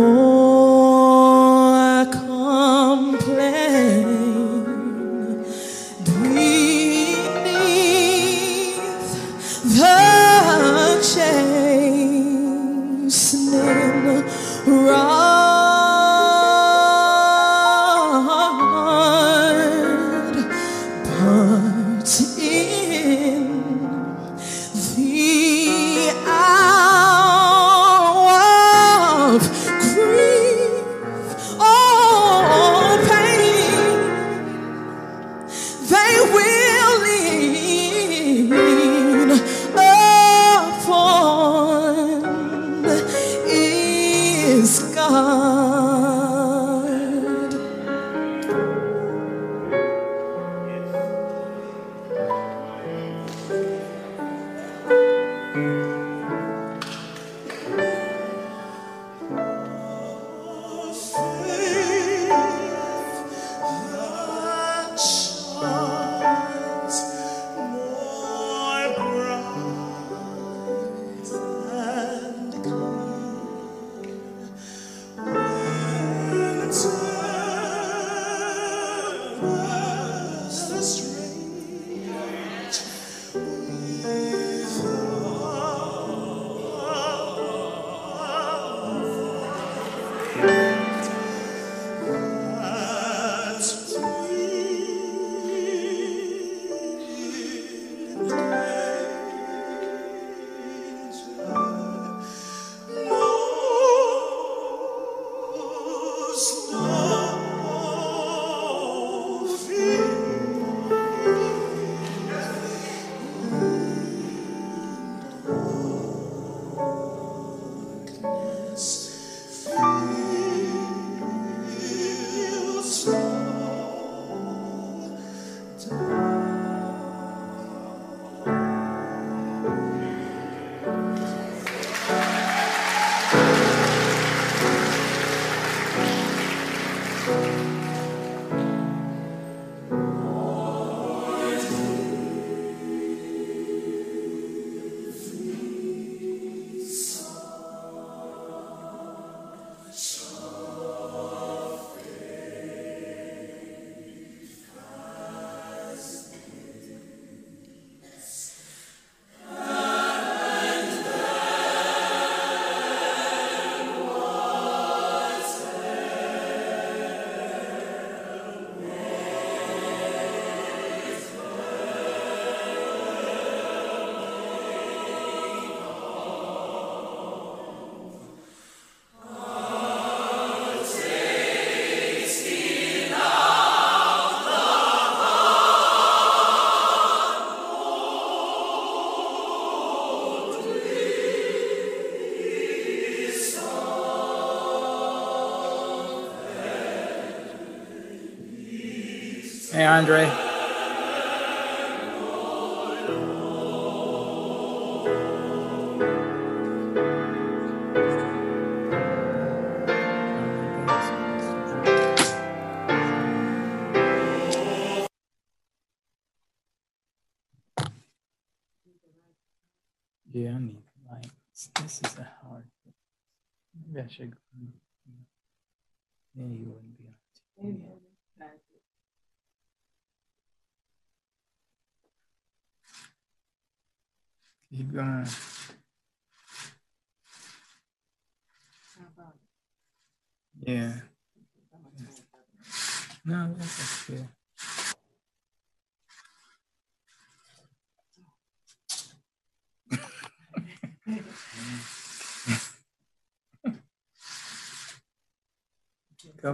nor Hey, Andre.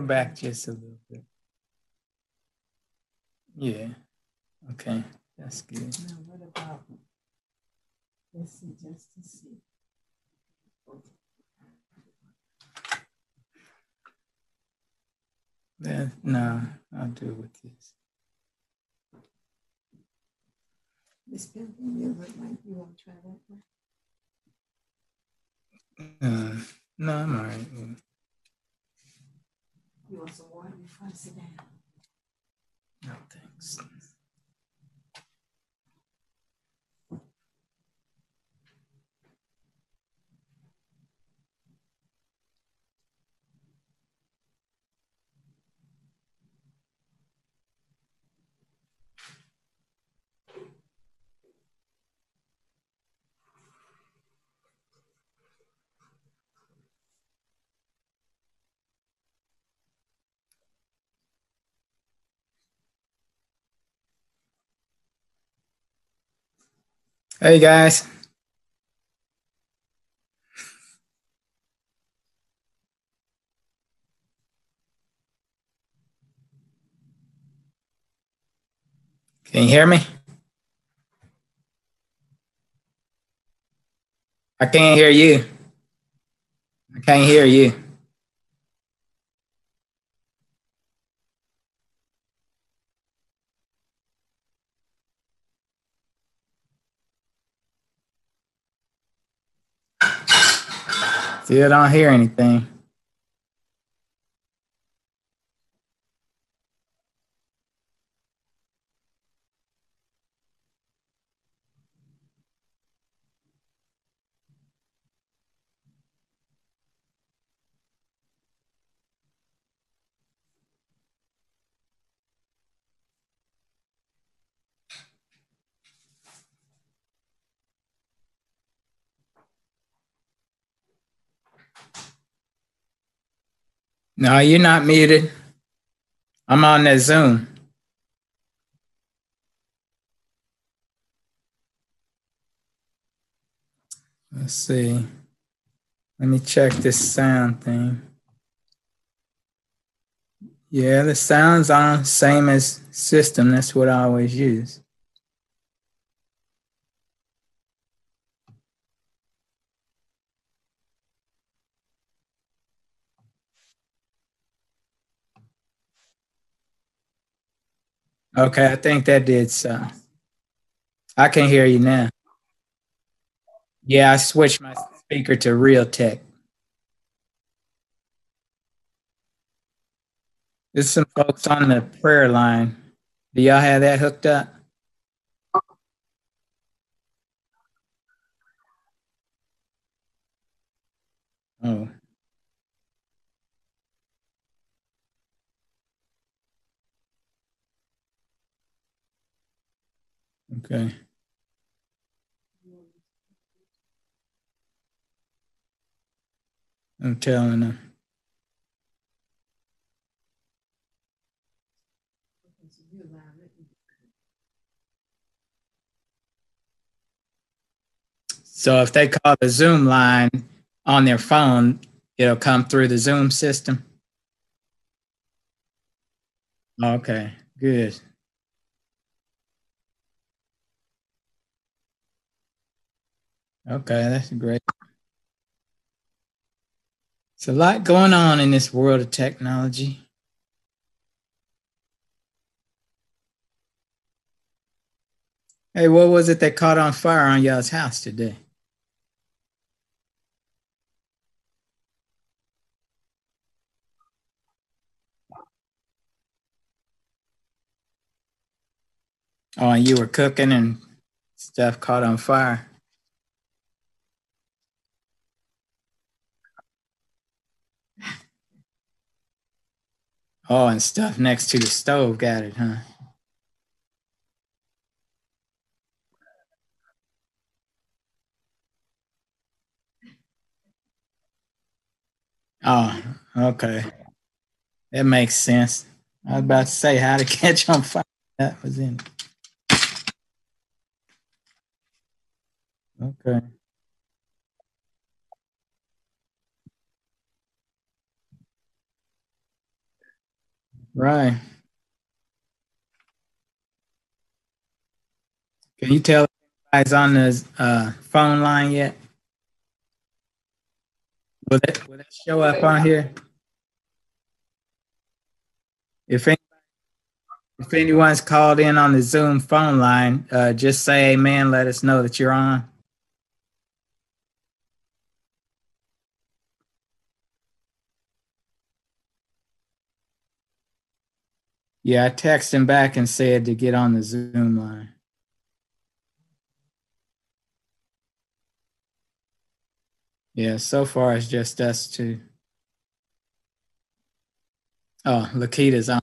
Come back just a little bit. Yeah. Okay. That's good. Now, what about, let's see, just to see. Then, no, I'll do it with this. Miss Pimpin, you look like you want to try that one? Uh, no, I'm all right. Yeah. You want some water before I sit down? No, thanks. Hey guys. Can you hear me? I can't hear you. I can't hear you. Still don't hear anything. No, you're not muted. I'm on the Zoom. Let's see. Let me check this sound thing. Yeah, the sound's on, same as system. That's what I always use. Okay, I think that did so. I can hear you now. Yeah, I switched my speaker to Realtek. There's some folks on the prayer line. Do y'all have that hooked up? Oh, okay. I'm telling them. So if they call the Zoom line on their phone, it'll come through the Zoom system. Okay, good. Okay, that's great. It's a lot going on in this world of technology. Hey, what was it that caught on fire on y'all's house today? Oh, you were cooking and stuff caught on fire. Oh, and stuff next to the stove got it, huh? Oh, okay. That makes sense. I was about to say how to catch on fire. That was in. Okay. Right. Can you tell if anybody's on the uh, phone line yet? Will that, will that show up on here? If any, if anyone's called in on the Zoom phone line, uh, just say amen. Let us know that you're on. Yeah, I texted him back and said to get on the Zoom line. Yeah, so far it's just us two. Oh, Lakita's on.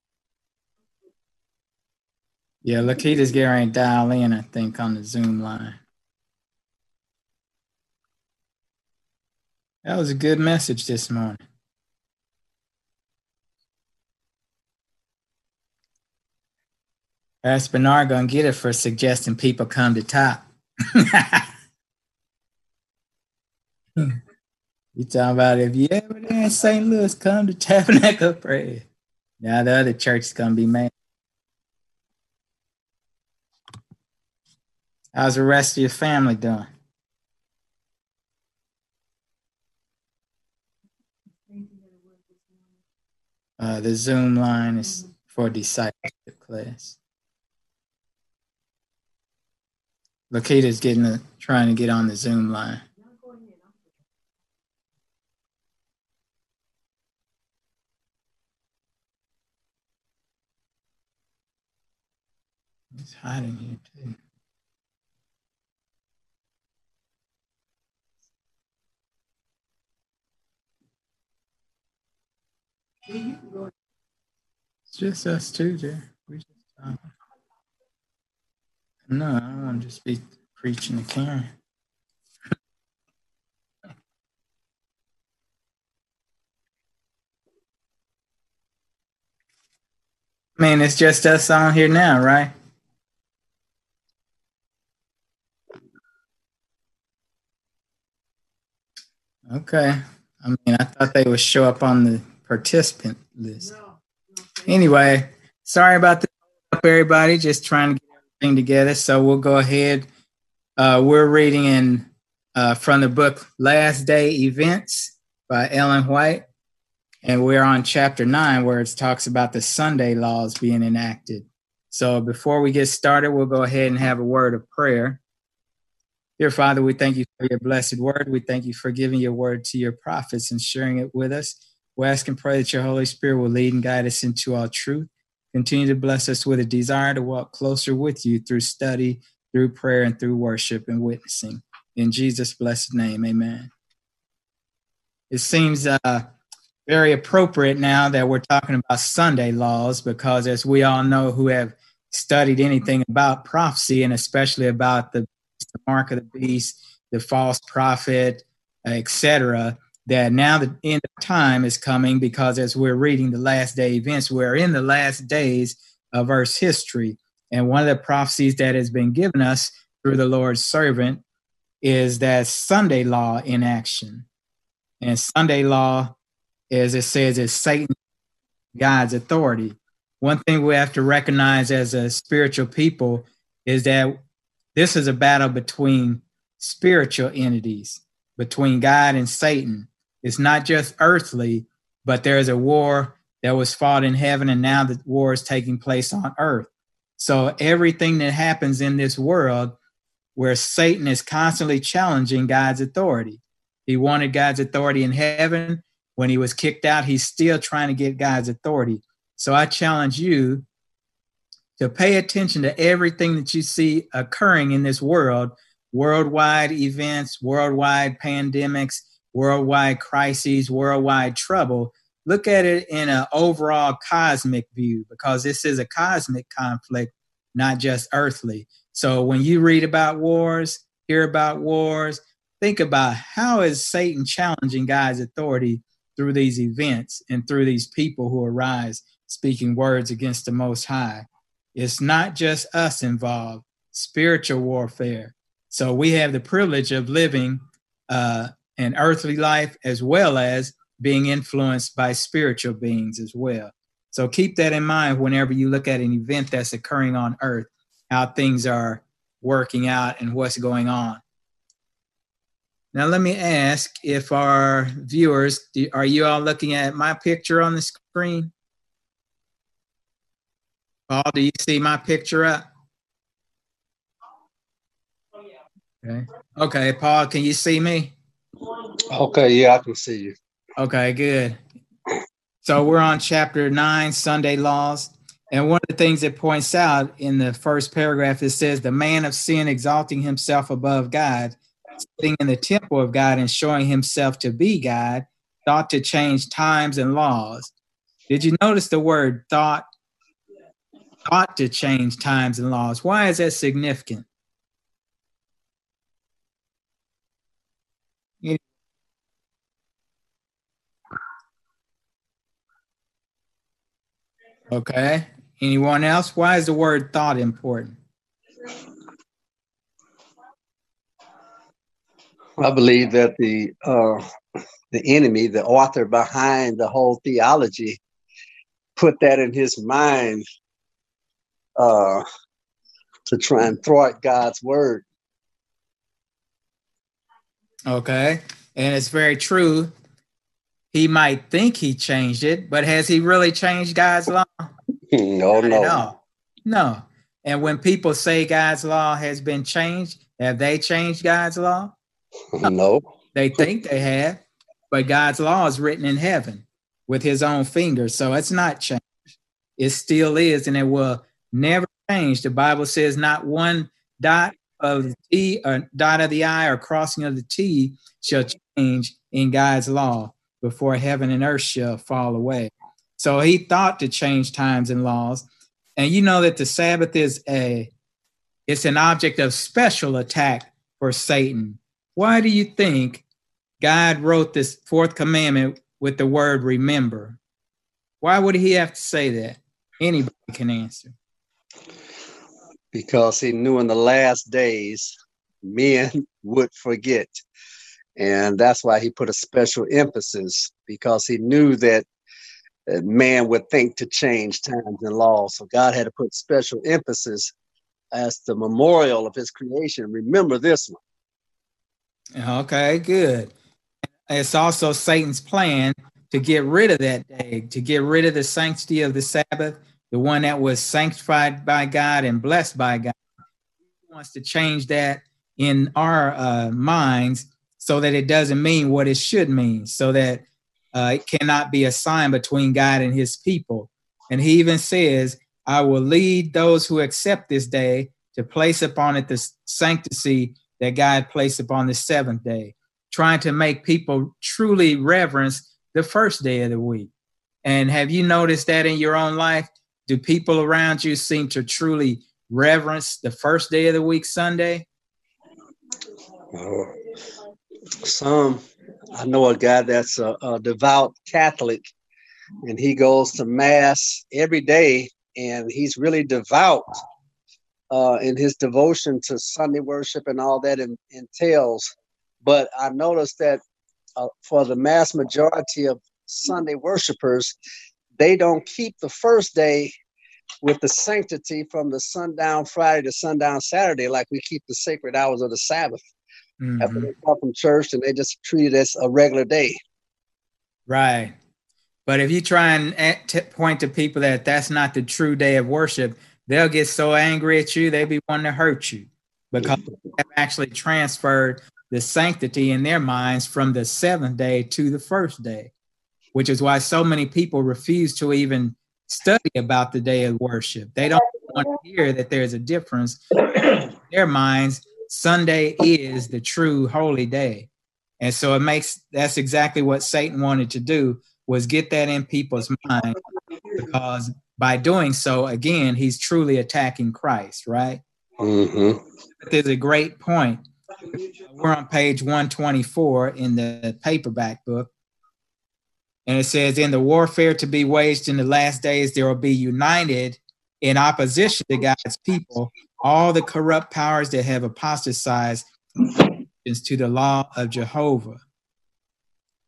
Yeah, Lakita's getting dial in, I think, on the Zoom line. That was a good message this morning. Bernard gonna get it for suggesting people come to top. you talking about if you ever there in St. Louis, come to Tabernacle Prayer. Now the other church is gonna be mad. How's the rest of your family doing? Uh, the Zoom line is for discipleship class. Lakita's getting a, trying to get on the Zoom line. Hot in here too. It's just us two there. We just talking. No, I don't want to just be preaching to Karen. I mean, it's just us on here now, right? Okay. I mean, I thought they would show up on the participant list. Anyway, sorry about the everybody. Just trying to get together. So we'll go ahead. Uh, we're reading in uh, from the book Last Day Events by Ellen White, and we're on chapter nine where it talks about the Sunday laws being enacted. So before we get started, we'll go ahead and have a word of prayer. Dear Father, we thank you for your blessed word. We thank you for giving your word to your prophets and sharing it with us. We ask and pray that your Holy Spirit will lead and guide us into all truth. Continue to bless us with a desire to walk closer with you through study, through prayer, and through worship and witnessing. In Jesus' blessed name, amen. It seems uh, very appropriate now that we're talking about Sunday laws because, as we all know who have studied anything about prophecy and especially about the, the mark of the beast, the false prophet, etc., that now the end of time is coming because as we're reading the last day events, we're in the last days of Earth's history. And one of the prophecies that has been given us through the Lord's servant is that Sunday law in action. And Sunday law, as it says, is Satan, God's authority. One thing we have to recognize as a spiritual people is that this is a battle between spiritual entities, between God and Satan. It's not just earthly, but there is a war that was fought in heaven, and now the war is taking place on earth. So everything that happens in this world where Satan is constantly challenging God's authority. He wanted God's authority in heaven. When he was kicked out, he's still trying to get God's authority. So I challenge you to pay attention to everything that you see occurring in this world worldwide events, worldwide pandemics, worldwide crises, worldwide trouble. Look at it in an overall cosmic view because this is a cosmic conflict, not just earthly. So when you read about wars, hear about wars, think about how is Satan challenging God's authority through these events and through these people who arise speaking words against the Most High. It's not just us involved, spiritual warfare. So we have the privilege of living uh, an earthly life as well as being influenced by spiritual beings as well. So keep that in mind whenever you look at an event that's occurring on earth, how things are working out and what's going on. Now, let me ask if our viewers, are you all looking at my picture on the screen? Paul, do you see my picture up? Oh, okay. Okay, Paul, can you see me? Okay, yeah, I can see you. Okay, good. So we're on chapter nine, Sunday laws. And one of the things it points out in the first paragraph, it says, the man of sin exalting himself above God, sitting in the temple of God and showing himself to be God, thought to change times and laws. Did you notice the word thought? Thought to change times and laws. Why is that significant? Okay. Anyone else? Why is the word thought important? I believe that the uh, the enemy, the author behind the whole theology, put that in his mind uh, to try and thwart God's word. Okay. And it's very true. He might think he changed it, but has he really changed God's law? No, Not no. No. And when people say God's law has been changed, have they changed God's law? No. They think they have, but God's law is written in heaven with his own finger. So it's not changed. It still is, and it will never change. The Bible says not one dot of the T or dot of the I or crossing of the T shall change in God's law before heaven and earth shall fall away. So he thought to change times and laws. And you know that the Sabbath is a it's an object of special attack for Satan. Why do you think God wrote this fourth commandment with the word remember? Why would he have to say that? Anybody can answer. Because he knew in the last days men would forget. And that's why he put a special emphasis because he knew that man would think to change times and laws. So God had to put special emphasis as the memorial of his creation. Remember this one. Okay, good. It's also Satan's plan to get rid of that day, to get rid of the sanctity of the Sabbath, the one that was sanctified by God and blessed by God. He wants to change that in our uh, minds so that it doesn't mean what it should mean, so that uh, it cannot be a sign between God and his people. And he even says, I will lead those who accept this day to place upon it the sanctity that God placed upon the seventh day, trying to make people truly reverence the first day of the week. And have you noticed that in your own life? Do people around you seem to truly reverence the first day of the week, Sunday? Uh, some, I know a guy that's a, a devout Catholic and he goes to Mass every day and he's really devout uh, in his devotion to Sunday worship and all that in, entails. But I noticed that uh, for the mass majority of Sunday worshipers, they don't keep the first day with the sanctity from the sundown Friday to sundown Saturday, like we keep the sacred hours of the Sabbath. After Mhm. they come from church, and they just treat it as a regular day. Right. But if you try and t- point to people that that's not the true day of worship, they'll get so angry at you, they be wanting to hurt you because they have actually transferred the sanctity in their minds from the seventh day to the first day, which is why so many people refuse to even study about the day of worship. They don't want to hear that there's a difference. In their minds, Sunday is the true holy day. And so it makes that's exactly what Satan wanted to do was get that in people's mind because by doing so, again, he's truly attacking Christ, right? Mm-hmm. But there's a great point. We're on page 124 in the paperback book. And it says, In the warfare to be waged in the last days, there will be united in opposition to God's people all the corrupt powers that have apostatized to the law of Jehovah. It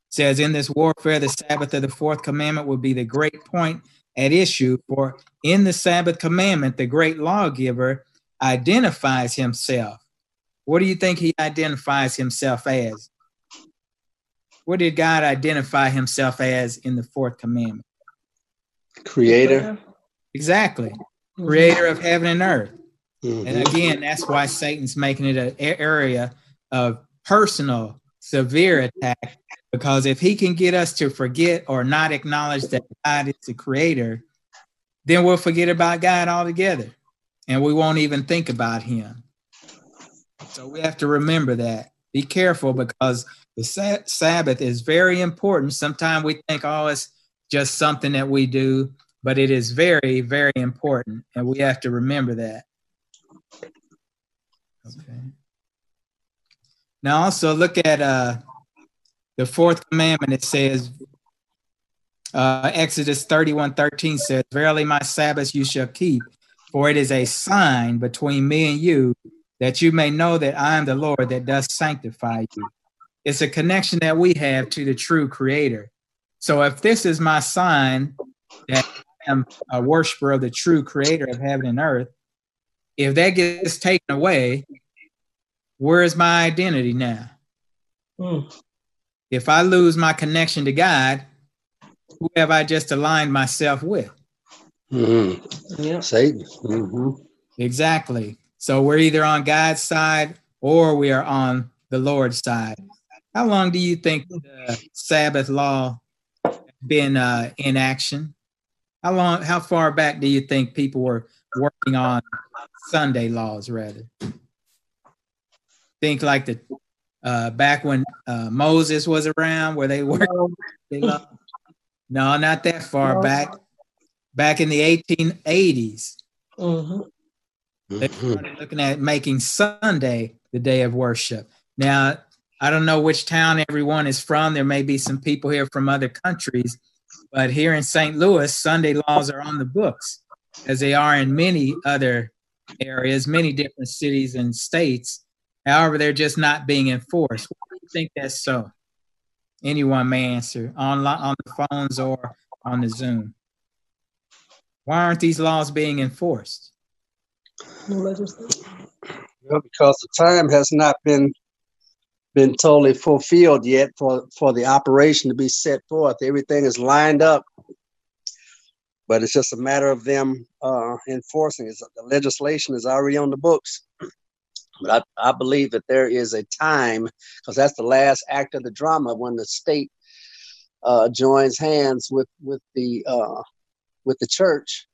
says, In this warfare, the Sabbath of the fourth commandment will be the great point at issue, for in the Sabbath commandment, the great lawgiver identifies himself. What do you think he identifies himself as? What did God identify himself as in the fourth commandment? Creator. Exactly. Mm-hmm. Creator of heaven and earth. Mhm. And again, that's why Satan's making it an area of personal, severe attack. Because if he can get us to forget or not acknowledge that God is the creator, then we'll forget about God altogether and we won't even think about him. So we have to remember that. Be careful because the sa- Sabbath is very important. Sometimes we think, oh, it's just something that we do, but it is very, very important. And we have to remember that. Okay. Now also look at uh, the fourth commandment. It says, uh, Exodus 31, 13 says, Verily my Sabbath you shall keep, for it is a sign between me and you, that you may know that I am the Lord that does sanctify you. it's a connection that we have to the true creator. So if this is my sign that I am a worshiper of the true creator of heaven and earth, if that gets taken away, where is my identity now? Mm. If I lose my connection to God, who have I just aligned myself with? Mhm. Yep. Satan. hmm Exactly. So we're either on God's side or we are on the Lord's side. How long do you think the Sabbath law been uh, in action? How long? How far back do you think people were working on Sunday laws? Rather, think like the uh, back when uh, Moses was around, where they worked. They law? No, not that far No. back. Back in the 1880s, hmm they started looking at making Sunday the day of worship. Now, I don't know which town everyone is from. There may be some people here from other countries, but here in St. Louis, Sunday laws are on the books, as they are in many other areas, many different cities and states. However, they're just not being enforced. Why do you think that's so? Anyone may answer on on the phones or on the Zoom. Why aren't these laws being enforced? Well, because the time has not been been totally fulfilled yet for for the operation to be set forth. Everything is lined up, but it's just a matter of them uh, enforcing it. The legislation is already on the books. But I, I believe that there is a time because that's the last act of the drama when the state uh, joins hands with with the uh, with the church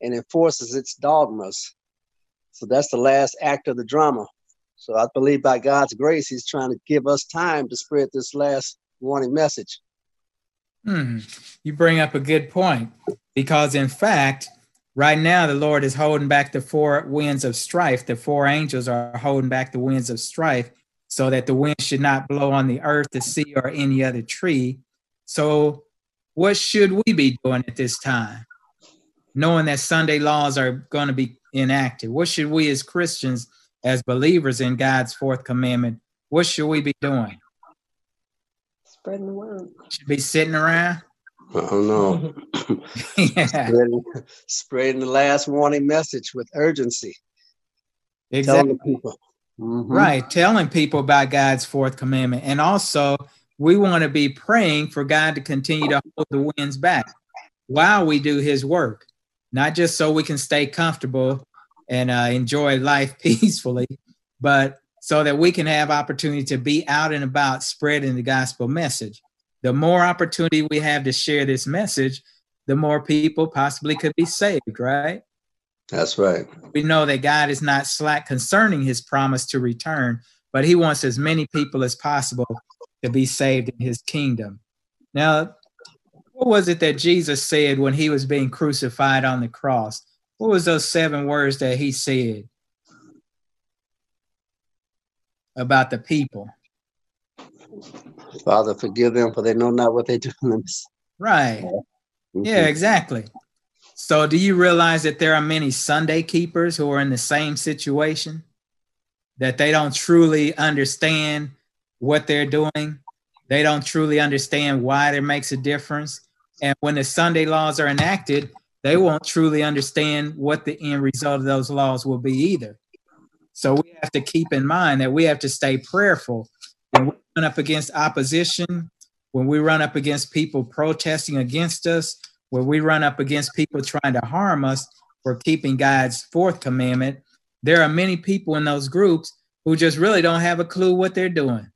and enforces its dogmas. So that's the last act of the drama. So I believe by God's grace, He's trying to give us time to spread this last warning message. Hmm. You bring up a good point because, in fact, right now the Lord is holding back the four winds of strife. The four angels are holding back the winds of strife so that the wind should not blow on the earth, the sea, or any other tree. So, what should we be doing at this time? Knowing that Sunday laws are going to be enacted, what should we as Christians, as believers in God's fourth commandment, what should we be doing? Spreading the word. Should be sitting around? I don't know. yeah, spreading, spreading the last warning message with urgency, exactly. telling people. Mhm. Right, telling people about God's fourth commandment. And also, we want to be praying for God to continue to hold the winds back while we do his work, not just so we can stay comfortable and uh, enjoy life peacefully, but so that we can have opportunity to be out and about spreading the gospel message. The more opportunity we have to share this message, the more people possibly could be saved, right? That's right. we know that God is not slack concerning his promise to return, but he wants as many people as possible to be saved in his kingdom. Now, what was it that Jesus said when he was being crucified on the cross? What was those seven words that he said about the people? Father, forgive them, for they know not what they do. Right. Mm-hmm. Yeah, exactly. So, do you realize that there are many Sunday keepers who are in the same situation? That they don't truly understand what they're doing, they don't truly understand why it makes a difference. And when the Sunday laws are enacted, they won't truly understand what the end result of those laws will be either. So, we have to keep in mind that we have to stay prayerful we run up against opposition, when we run up against people protesting against us, when we run up against people trying to harm us for keeping God's fourth commandment, there are many people in those groups who just really don't have a clue what they're doing.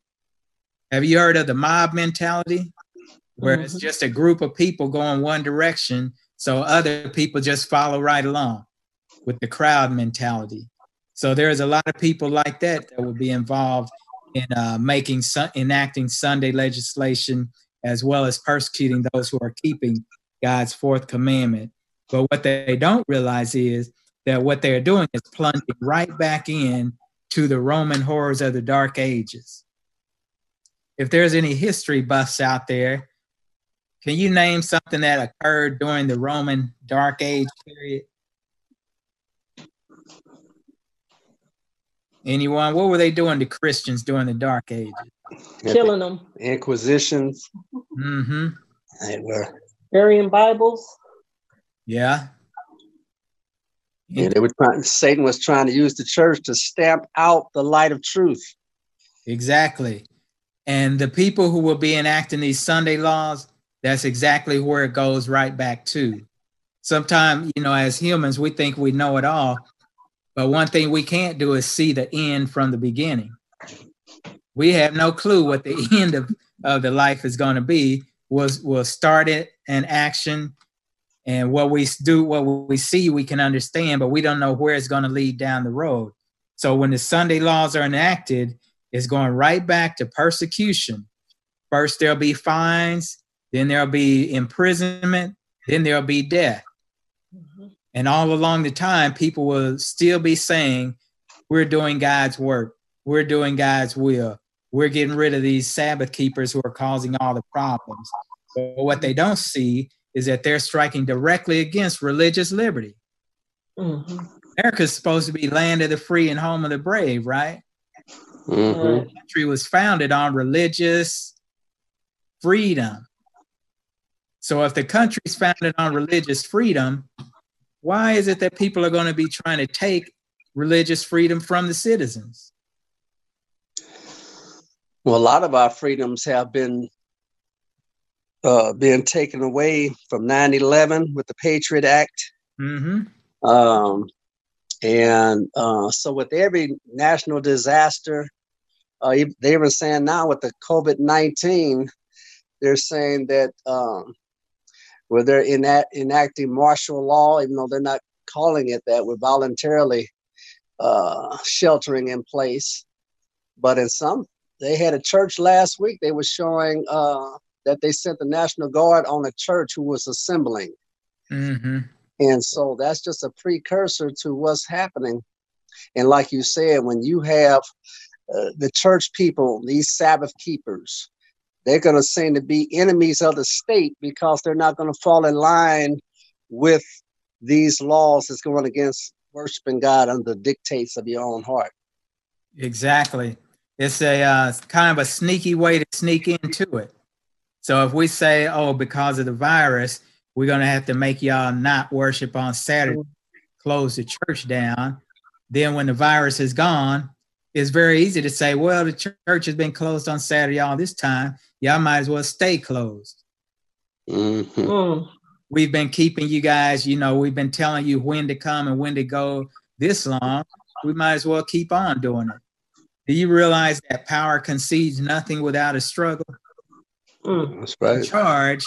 Have you heard of the mob mentality? Where it's Mhm. just a group of people going one direction, so other people just follow right along with the crowd mentality. So there's a lot of people like that that would be involved in uh, making sun- enacting Sunday legislation as well as persecuting those who are keeping God's fourth commandment. But what they don't realize is that what they're doing is plunging right back in to the Roman horrors of the Dark Ages. If there's any history buffs out there, can you name something that occurred during the Roman Dark Age period? Anyone? What were they doing to Christians during the Dark Ages? killing them, Inquisitions. Mm-hmm. They were, burying Bibles. Yeah. yeah, they were trying. Satan was trying to use the church to stamp out the light of truth. Exactly. And the people who will be enacting these Sunday laws, that's exactly where it goes right back to. Sometimes, you know, as humans, we think we know it all. But one thing we can't do is see the end from the beginning. We have no clue what the end of, of the life is going to be. We'll, we'll start it in action. And what we do, what we see, we can understand, but we don't know where it's going to lead down the road. So when the Sunday laws are enacted, it's going right back to persecution. First, there'll be fines, then there'll be imprisonment, then there'll be death. And all along the time, people will still be saying, We're doing God's work, we're doing God's will, we're getting rid of these Sabbath keepers who are causing all the problems. But what they don't see is that they're striking directly against religious liberty. Mhm. America's supposed to be land of the free and home of the brave, right? Mhm. The country was founded on religious freedom. So if the country's founded on religious freedom, why is it that people are going to be trying to take religious freedom from the citizens? Well, a lot of our freedoms have been uh, being taken away from 9/11 with the Patriot Act. hmm Um, and uh, so, with every national disaster, uh, they were saying now with the COVID 19, they're saying that um, where they're enact- enacting martial law, even though they're not calling it that, we're voluntarily uh, sheltering in place. But in some, they had a church last week, they were showing uh, that they sent the National Guard on a church who was assembling. hmm And so that's just a precursor to what's happening. And like you said, when you have uh, the church people, these Sabbath keepers, they're going to seem to be enemies of the state because they're not going to fall in line with these laws that's going against worshiping God under the dictates of your own heart. Exactly. It's a uh, kind of a sneaky way to sneak into it. So if we say, oh, because of the virus, we're going to have to make y'all not worship on Saturday, close the church down. Then when the virus is gone, it's very easy to say, well, the church has been closed on Saturday all this time. Y'all might as well stay closed. Mhm. Mm. We've been keeping you guys, you know, we've been telling you when to come and when to go this long. We might as well keep on doing it. Do you realize that power concedes nothing without a struggle? Mm. That's right. Charge,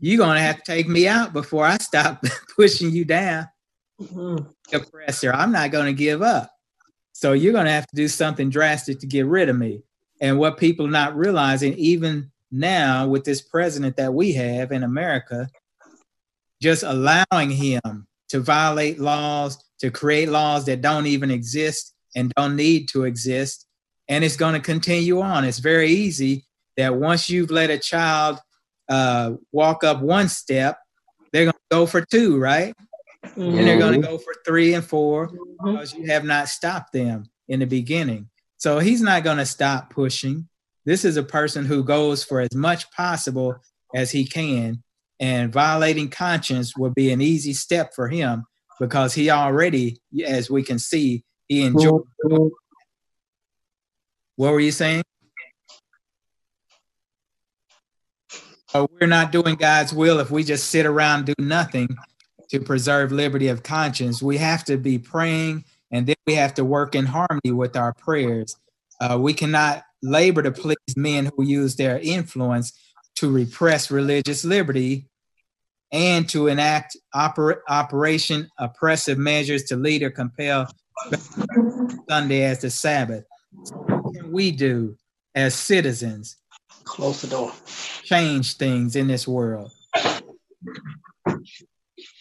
you're going to have to take me out before I stop pushing you down. Mm. oppressor. I'm not going to give up. So you're going to have to do something drastic to get rid of me. And what people are not realizing, even now with this president that we have in America, just allowing him to violate laws, to create laws that don't even exist and don't need to exist. And it's going to continue on. It's very easy that once you've let a child uh, walk up one step, they're going to go for two, right? and they're going to go for three and four because you have not stopped them in the beginning. So he's not going to stop pushing. This is a person who goes for as much possible as he can, and violating conscience will be an easy step for him because he already, as we can see, he enjoys. What were you saying? Uh, we're not doing God's will if we just sit around do nothing to preserve liberty of conscience. We have to be praying and then we have to work in harmony with our prayers. Uh, we cannot labor to please men who use their influence to repress religious liberty and to enact oper- operation oppressive measures to lead or compel Sunday as the Sabbath. What can we do as citizens Close the door. change things in this world?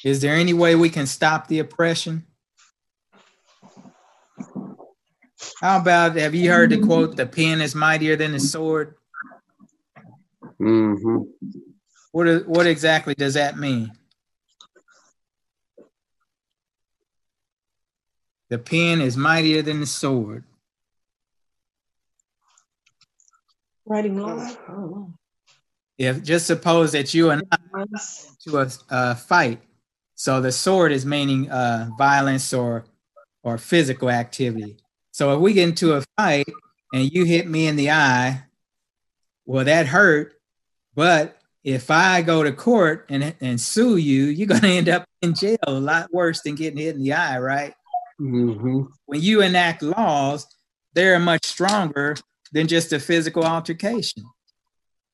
Is there any way we can stop the oppression? How about have you heard the quote, the pen is mightier than the sword? hmm What, is- what exactly does that mean? The pen is mightier than the sword. Writing law. Oh, If just suppose that you and I to a, a fight. So the sword is meaning uh, violence or or physical activity. So if we get into a fight and you hit me in the eye, well, that hurt. But if I go to court and, and sue you, you're going to end up in jail a lot worse than getting hit in the eye, right? hmm When you enact laws, they're much stronger than just a physical altercation.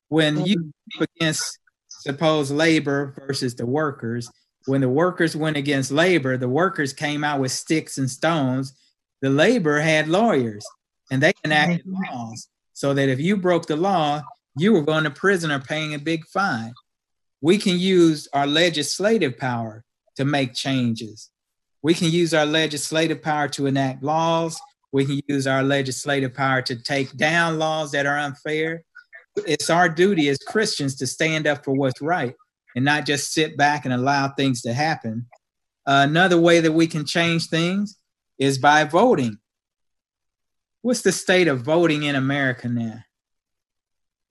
When you against suppose labor versus the workers. When the workers went against labor, the workers came out with sticks and stones. The labor had lawyers and they enacted laws so that if you broke the law, you were going to prison or paying a big fine. We can use our legislative power to make changes. We can use our legislative power to enact laws. We can use our legislative power to take down laws that are unfair it's our duty as Christians to stand up for what's right and not just sit back and allow things to happen. Uh, another way that we can change things is by voting. What's the state of voting in America now?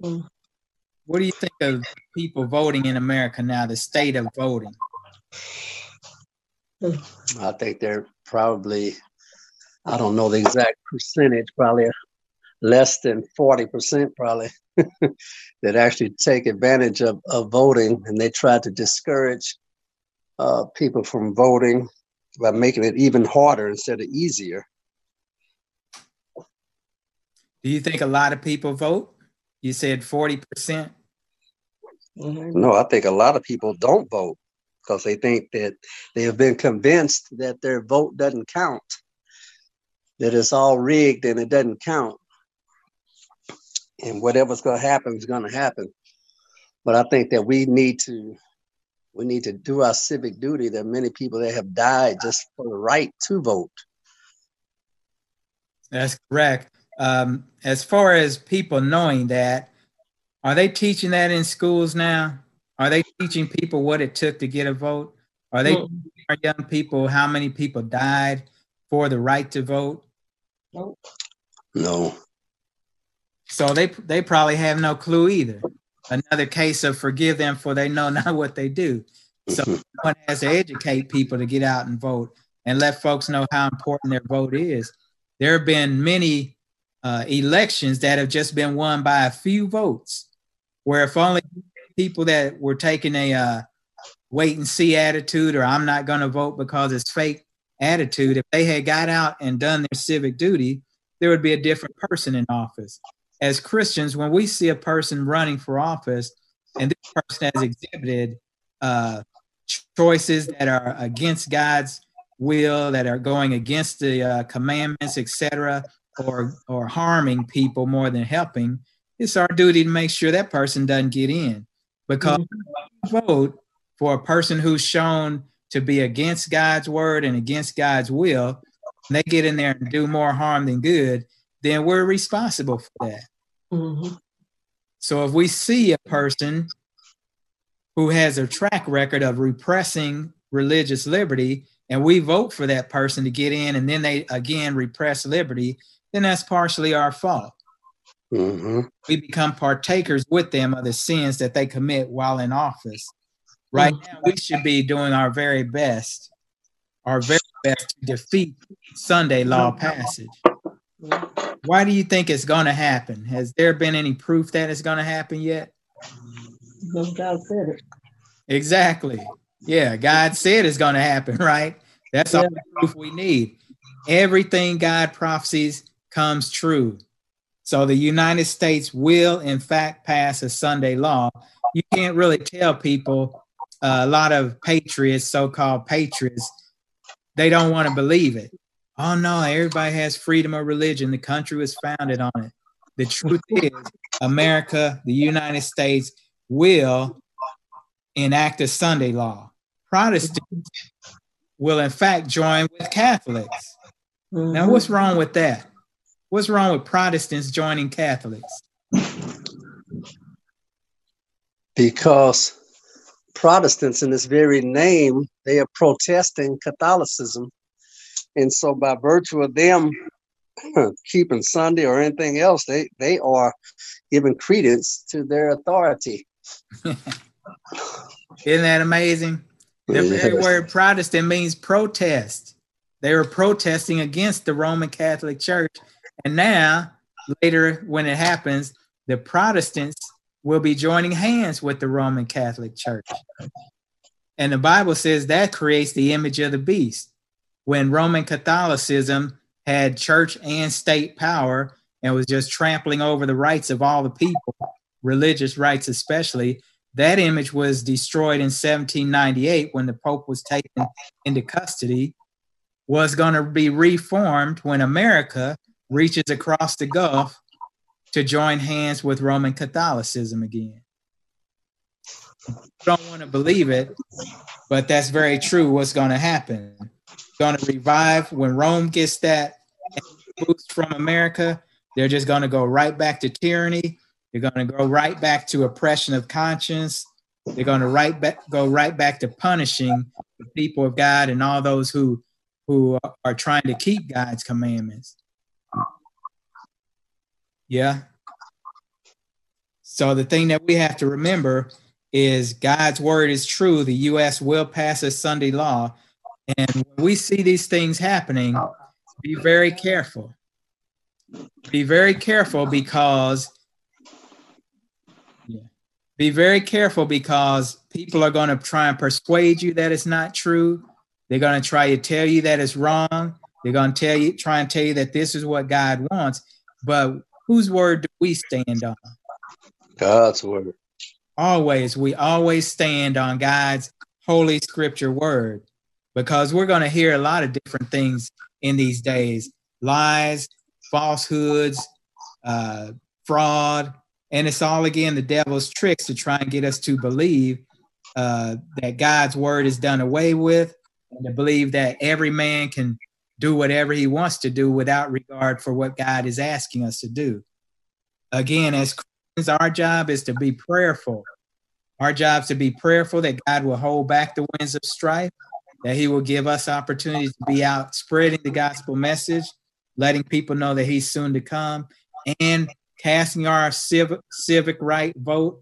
Mm. What do you think of people voting in America now, the state of voting? I think they're probably, I don't know the exact percentage, probably less than 40% probably that actually take advantage of, of voting and they try to discourage uh, people from voting by making it even harder instead of easier. Do you think a lot of people vote? You said 40%. Mhm. No, I think a lot of people don't vote because they think that they have been convinced that their vote doesn't count, that it's all rigged and it doesn't count. And whatever's going to happen is going to happen. But I think that we need to we need to do our civic duty. There are many people that have died just for the right to vote. That's correct. Um, as far as people knowing that, are they teaching that in schools now? Are they teaching people what it took to get a vote? Are they Mm. teaching our young people how many people died for the right to vote? Nope. No. So they they probably have no clue either. Another case of forgive them for they know not what they do. So Mhm. one has to educate people to get out and vote and let folks know how important their vote is. There have been many uh, elections that have just been won by a few votes, where if only people that were taking a uh, wait and see attitude or I'm not going to vote because it's fake attitude, if they had got out and done their civic duty, there would be a different person in office. As Christians, when we see a person running for office and this person has exhibited uh, choices that are against God's will, that are going against the uh, commandments, etc., or or harming people more than helping, it's our duty to make sure that person doesn't get in. Because vote for a person who's shown to be against God's word and against God's will, and they get in there and do more harm than good, then we're responsible for that. Mhm. So if we see a person who has a track record of repressing religious liberty and we vote for that person to get in and then they again repress liberty, then that's partially our fault. hmm We become partakers with them of the sins that they commit while in office. Right now, we should be doing our very best, our very best to defeat Sunday law passage. Mhm. Why do you think it's going to happen? Has there been any proof that it's going to happen yet? Because God said it. Exactly. Yeah, God said it's going to happen, right? That's all the proof we need. Everything God prophesies comes true. So the United States will, in fact, pass a Sunday law. You can't really tell people, uh, a lot of patriots, so called patriots, they don't want to believe it. Oh, no, everybody has freedom of religion. The country was founded on it. The truth is, America, the United States, will enact a Sunday law. Protestants will, in fact, join with Catholics. Now, Mhm. what's wrong with that? What's wrong with Protestants joining Catholics? Because Protestants, in this very name, they are protesting Catholicism. And so, by virtue of them keeping Sunday or anything else. They they are giving credence to their authority. Isn't that amazing? The very word Protestant means protest. They were protesting against the Roman Catholic Church. And now, later, when it happens, the Protestants will be joining hands with the Roman Catholic Church. And the Bible says that creates the image of the beast. When Roman Catholicism had church and state power and was just trampling over the rights of all the people, religious rights especially, that image was destroyed in 1798 when the Pope was taken into custody, was going to be reformed when America reaches across the Gulf to join hands with Roman Catholicism again. don't want to believe it, but that's very true. What's going to happen? Going to revive when Rome gets that boost from America. They're just going to go right back to tyranny. They're going to go right back to oppression of conscience. They're going to right back, go right back to punishing the people of God and all those who who are trying to keep God's commandments. Yeah. So the thing that we have to remember is God's word is true. The U.S. will pass a Sunday law, and when we see these things happening, be very careful. Be very careful because yeah. Be very careful because people are going to try and persuade you that it's not true. They're going to try to tell you that it's wrong. They're going to tell you, try and tell you that this is what God wants. But whose word do we stand on? God's word. Always, we always stand on God's holy scripture word because we're going to hear a lot of different things in these days lies, falsehoods, uh, fraud. And it's all again the devil's tricks to try and get us to believe uh, that God's word is done away with and to believe that every man can do whatever he wants to do without regard for what God is asking us to do. Again, as Christians, our job is to be prayerful. Our job is to be prayerful that God will hold back the winds of strife, that he will give us opportunities to be out spreading the gospel message, letting people know that he's soon to come, and casting our civic, civic right vote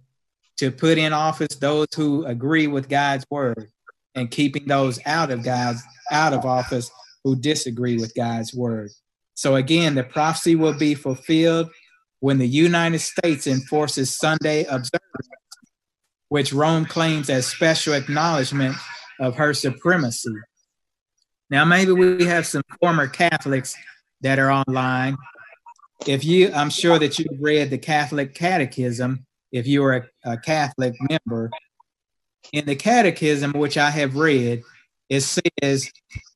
to put in office those who agree with God's word and keeping those out of God's out of office who disagree with God's word. So again, the prophecy will be fulfilled when the United States enforces Sunday observance, which Rome claims as special acknowledgement of her supremacy. Now, maybe we have some former Catholics that are online. If you, I'm sure that you've read the Catholic Catechism, if you are a, a Catholic member. In the Catechism, which I have read, it says,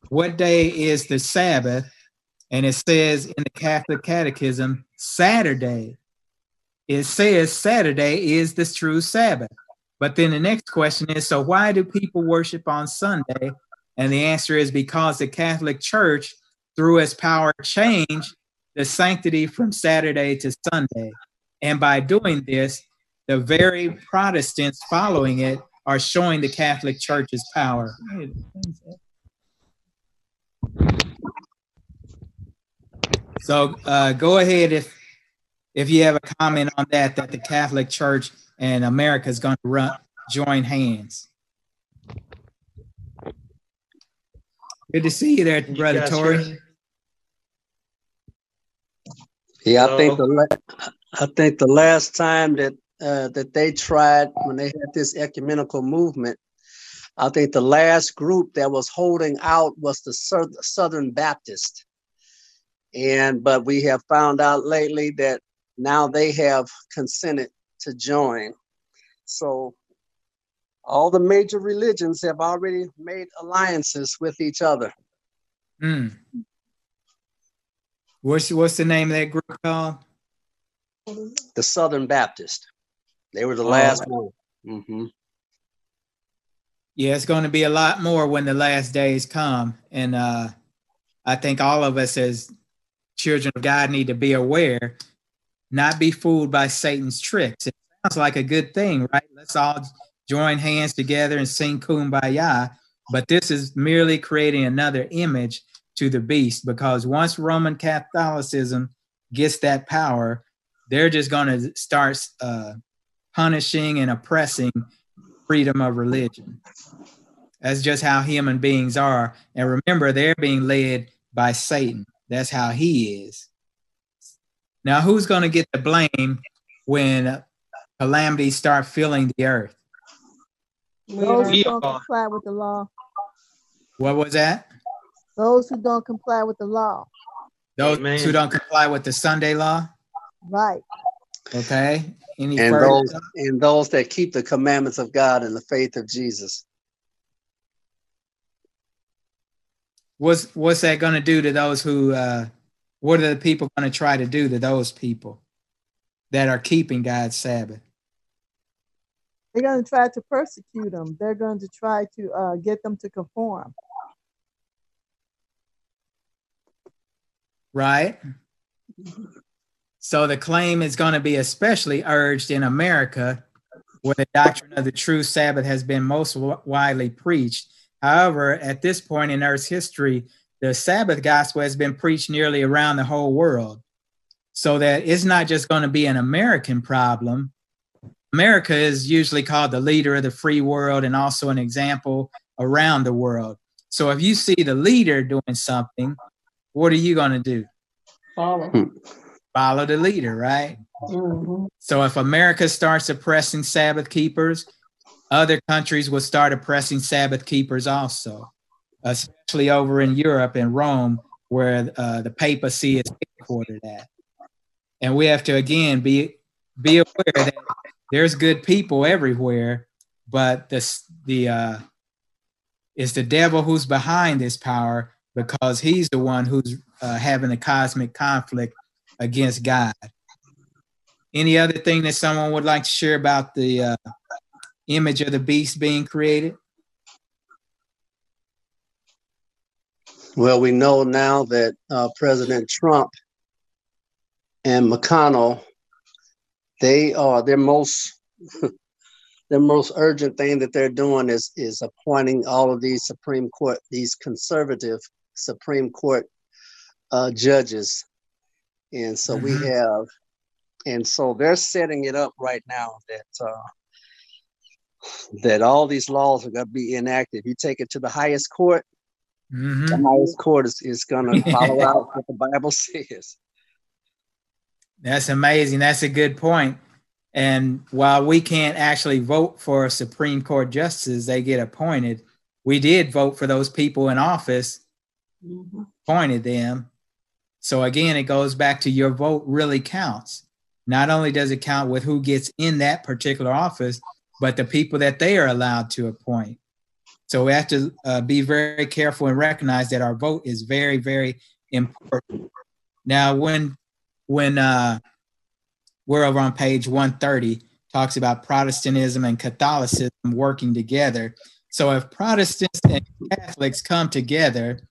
What day is the Sabbath? And it says in the Catholic Catechism, Saturday. It says Saturday is the true Sabbath. But then the next question is so why do people worship on Sunday? And the answer is because the Catholic Church, through its power, changed the sanctity from Saturday to Sunday. And by doing this, the very Protestants following it are showing the Catholic Church's power. So uh, go ahead if if you have a comment on that, that the Catholic Church and America is going to run join hands. Good to see you there, You brother guys Tori. hear? Yeah, I think the la- I think the last time that uh, that they tried when they had this ecumenical movement, I think the last group that was holding out was the Sur- Southern Baptist, and but we have found out lately that now they have consented to join. So all the major religions have already made alliances with each other. Hmm. What's what's the name of that group called? The Southern Baptist, they were the Oh. last one. hmm Yeah, it's going to be a lot more when the last days come, and uh, I think all of us as children of God need to be aware, not be fooled by Satan's tricks. It sounds like a good thing, right? Let's all join hands together and sing Kumbaya. But this is merely creating another image to the beast because once Roman Catholicism gets that power, they're just going to start uh, punishing and oppressing freedom of religion. That's just how human beings are. And remember, they're being led by Satan. That's how he is. Now, who's going to get the blame when calamities start filling the earth? Those who don't comply with the law. What was that? Those who don't comply with the law. Those Amen. who don't comply with the Sunday law. Right. Okay. Any And further? those and those that keep the commandments of God and the faith of Jesus. What's what's that going to do to those who? Uh, what are the people going to try to do to those people that are keeping God's Sabbath? They're going to try to persecute them. They're going to try to uh, get them to conform. right? So the claim is going to be especially urged in America, where the doctrine of the true Sabbath has been most wi- widely preached. However, at this point in Earth's history, the Sabbath gospel has been preached nearly around the whole world. So that it's not just going to be an American problem. America is usually called the leader of the free world and also an example around the world. So if you see the leader doing something, what are you going to do? Follow. Follow the leader, right? Mhm. So if America starts oppressing Sabbath keepers, other countries will start oppressing Sabbath keepers also, especially over in Europe and Rome, where uh, the papacy is headquartered at. And we have to again be be aware that there's good people everywhere, but this the uh, it's the devil who's behind this power because he's the one who's uh, having a cosmic conflict against God. Any other thing that someone would like to share about the uh, image of the beast being created? Well, we know now that uh, President Trump and McConnell, they are their most their most urgent thing that they're doing is is appointing all of these Supreme Court, these conservative Supreme Court uh, judges, and so we Mhm. have, and so they're setting it up right now that. Uh, that all these laws are going to be enacted. You take it to the highest court, Mhm. the highest court is, is going to follow out what the Bible says. That's amazing. That's a good point. And while we can't actually vote for Supreme Court justices, they get appointed. We did vote for those people in office, Mhm. appointed them. So again, it goes back to your vote really counts. Not only does it count with who gets in that particular office, but the people that they are allowed to appoint. So we have to uh, be very careful and recognize that our vote is very, very important. Now, when when uh, we're over on page 130, talks about Protestantism and Catholicism working together. So if Protestants and Catholics come together,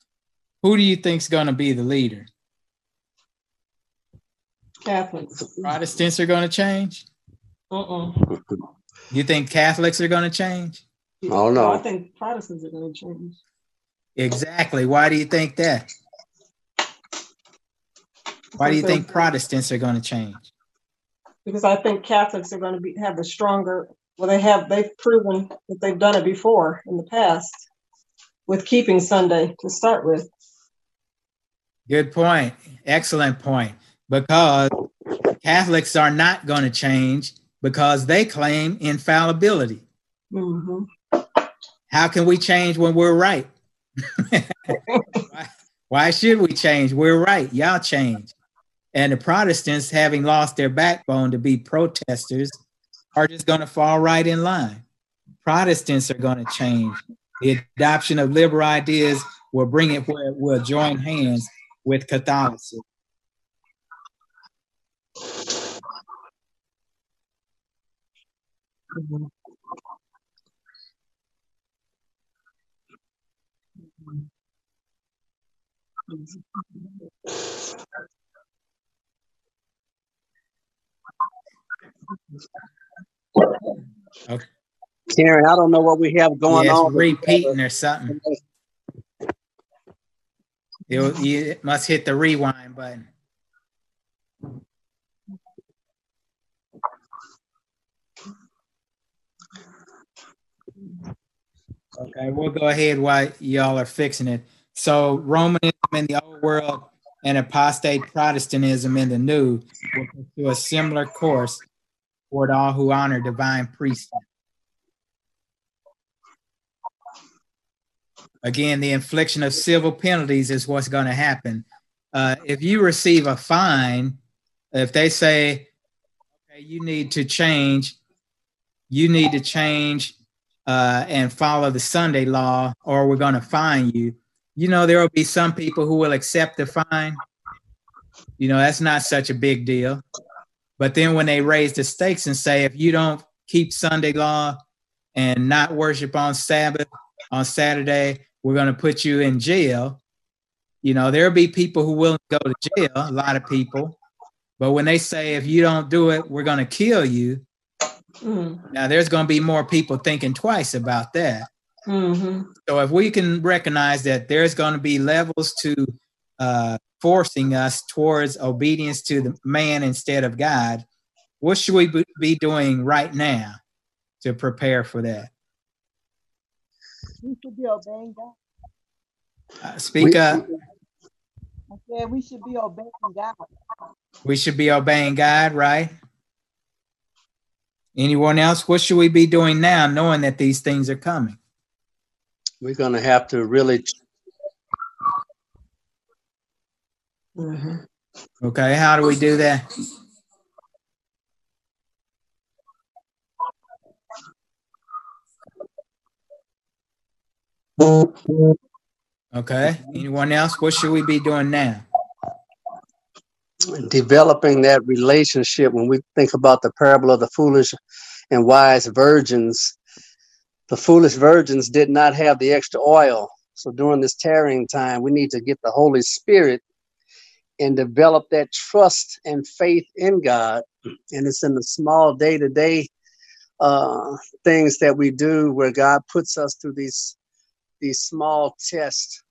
who do you think is going to be the leader? Catholics. Protestants are going to change. Uh-uh. You think Catholics are going to change? Oh, no. I think Protestants are going to change. Exactly. Why do you think that? Why do you think Protestants are going to change? Because I think Catholics are going to be have a stronger. Well, they have. They've proven that they've done it before in the past with keeping Sunday to start with. Good point. Excellent point. Because Catholics are not going to change because they claim infallibility. hmm How can we change when we're right? why, why should we change? We're right. Y'all change. And the Protestants, having lost their backbone to be protesters, are just going to fall right in line. Protestants are going to change. The adoption of liberal ideas will bring it where it will join hands with Catholicism. Mm-hmm. Karen, I don't know what we have going yeah, it's on. but we have repeating or something. It, you must hit the rewind button. Okay, we'll go ahead while y'all are fixing it. So Romanism in the old world and apostate Protestantism in the new will pursue a similar course toward all who honor divine priesthood. Again, the infliction of civil penalties is what's going to happen. Uh, if you receive a fine, if they say, okay, you need to change, you need to change uh, and follow the Sunday law, or we're going to fine you. You know, there will be some people who will accept the fine. You know, that's not such a big deal. But then when they raise the stakes and say, if you don't keep Sunday law and not worship on Sabbath, on Saturday, we're going to put you in jail. You know, there'll be people who will go to jail, a lot of people. But when they say, if you don't do it, we're going to kill you, Mm. now there's going to be more people thinking twice about that. Hmm So if we can recognize that there's going to be levels to uh, forcing us towards obedience to the man instead of God, what should we be- be doing right now to prepare for that? We should be obeying God. Uh, speak We- up. I said we should be obeying God. We should be obeying God, right? Anyone else? What should we be doing now, knowing that these things are coming? We're going to have to really hmm Okay, how do we do that? Okay, anyone else? What should we be doing now? developing that relationship when we think about the parable of the foolish and wise virgins the foolish virgins did not have the extra oil so during this tarrying time we need to get the holy spirit and develop that trust and faith in god and it's in the small day-to-day uh, things that we do where god puts us through these these small tests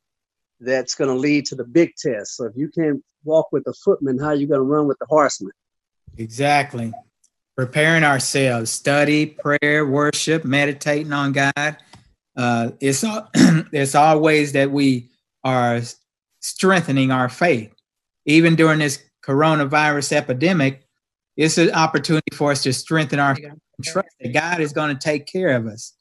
that's going to lead to the big test so if you can't walk with the footman, how are you going to run with the horseman? Exactly. Preparing ourselves, study, prayer, worship, meditating on God. Uh, it's all, it's always that we are strengthening our faith. Even during this coronavirus epidemic, it's an opportunity for us to strengthen our trust that God is going to take care of us.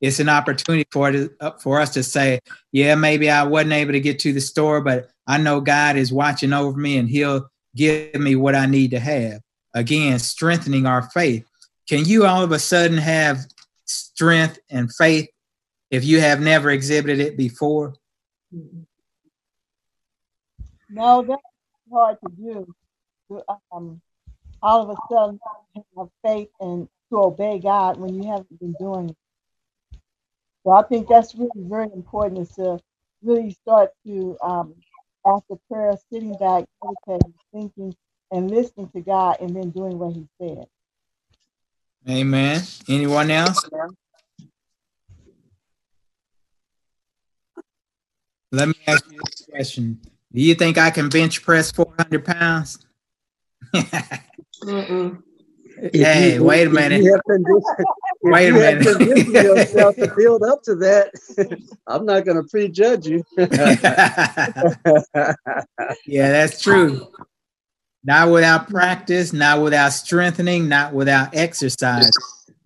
It's an opportunity for uh, for us to say, yeah, maybe I wasn't able to get to the store, but I know God is watching over me and He'll give me what I need to have. Again, strengthening our faith. Can you all of a sudden have strength and faith if you have never exhibited it before? No, that's hard to do. Um, all of a sudden have faith and to obey God when you haven't been doing it. So I think that's really very important is to really start to um, after prayer, sitting back, meditating, thinking, and listening to God, and then doing what He said. Amen. Anyone else? Let me ask you this question. Do you think I can bench press 400 pounds? Hey, you- wait a minute. You have Wait a you have minute. yourself to build up to that. I'm not going to prejudge you. yeah, that's true. Not without practice, not without strengthening, not without exercise.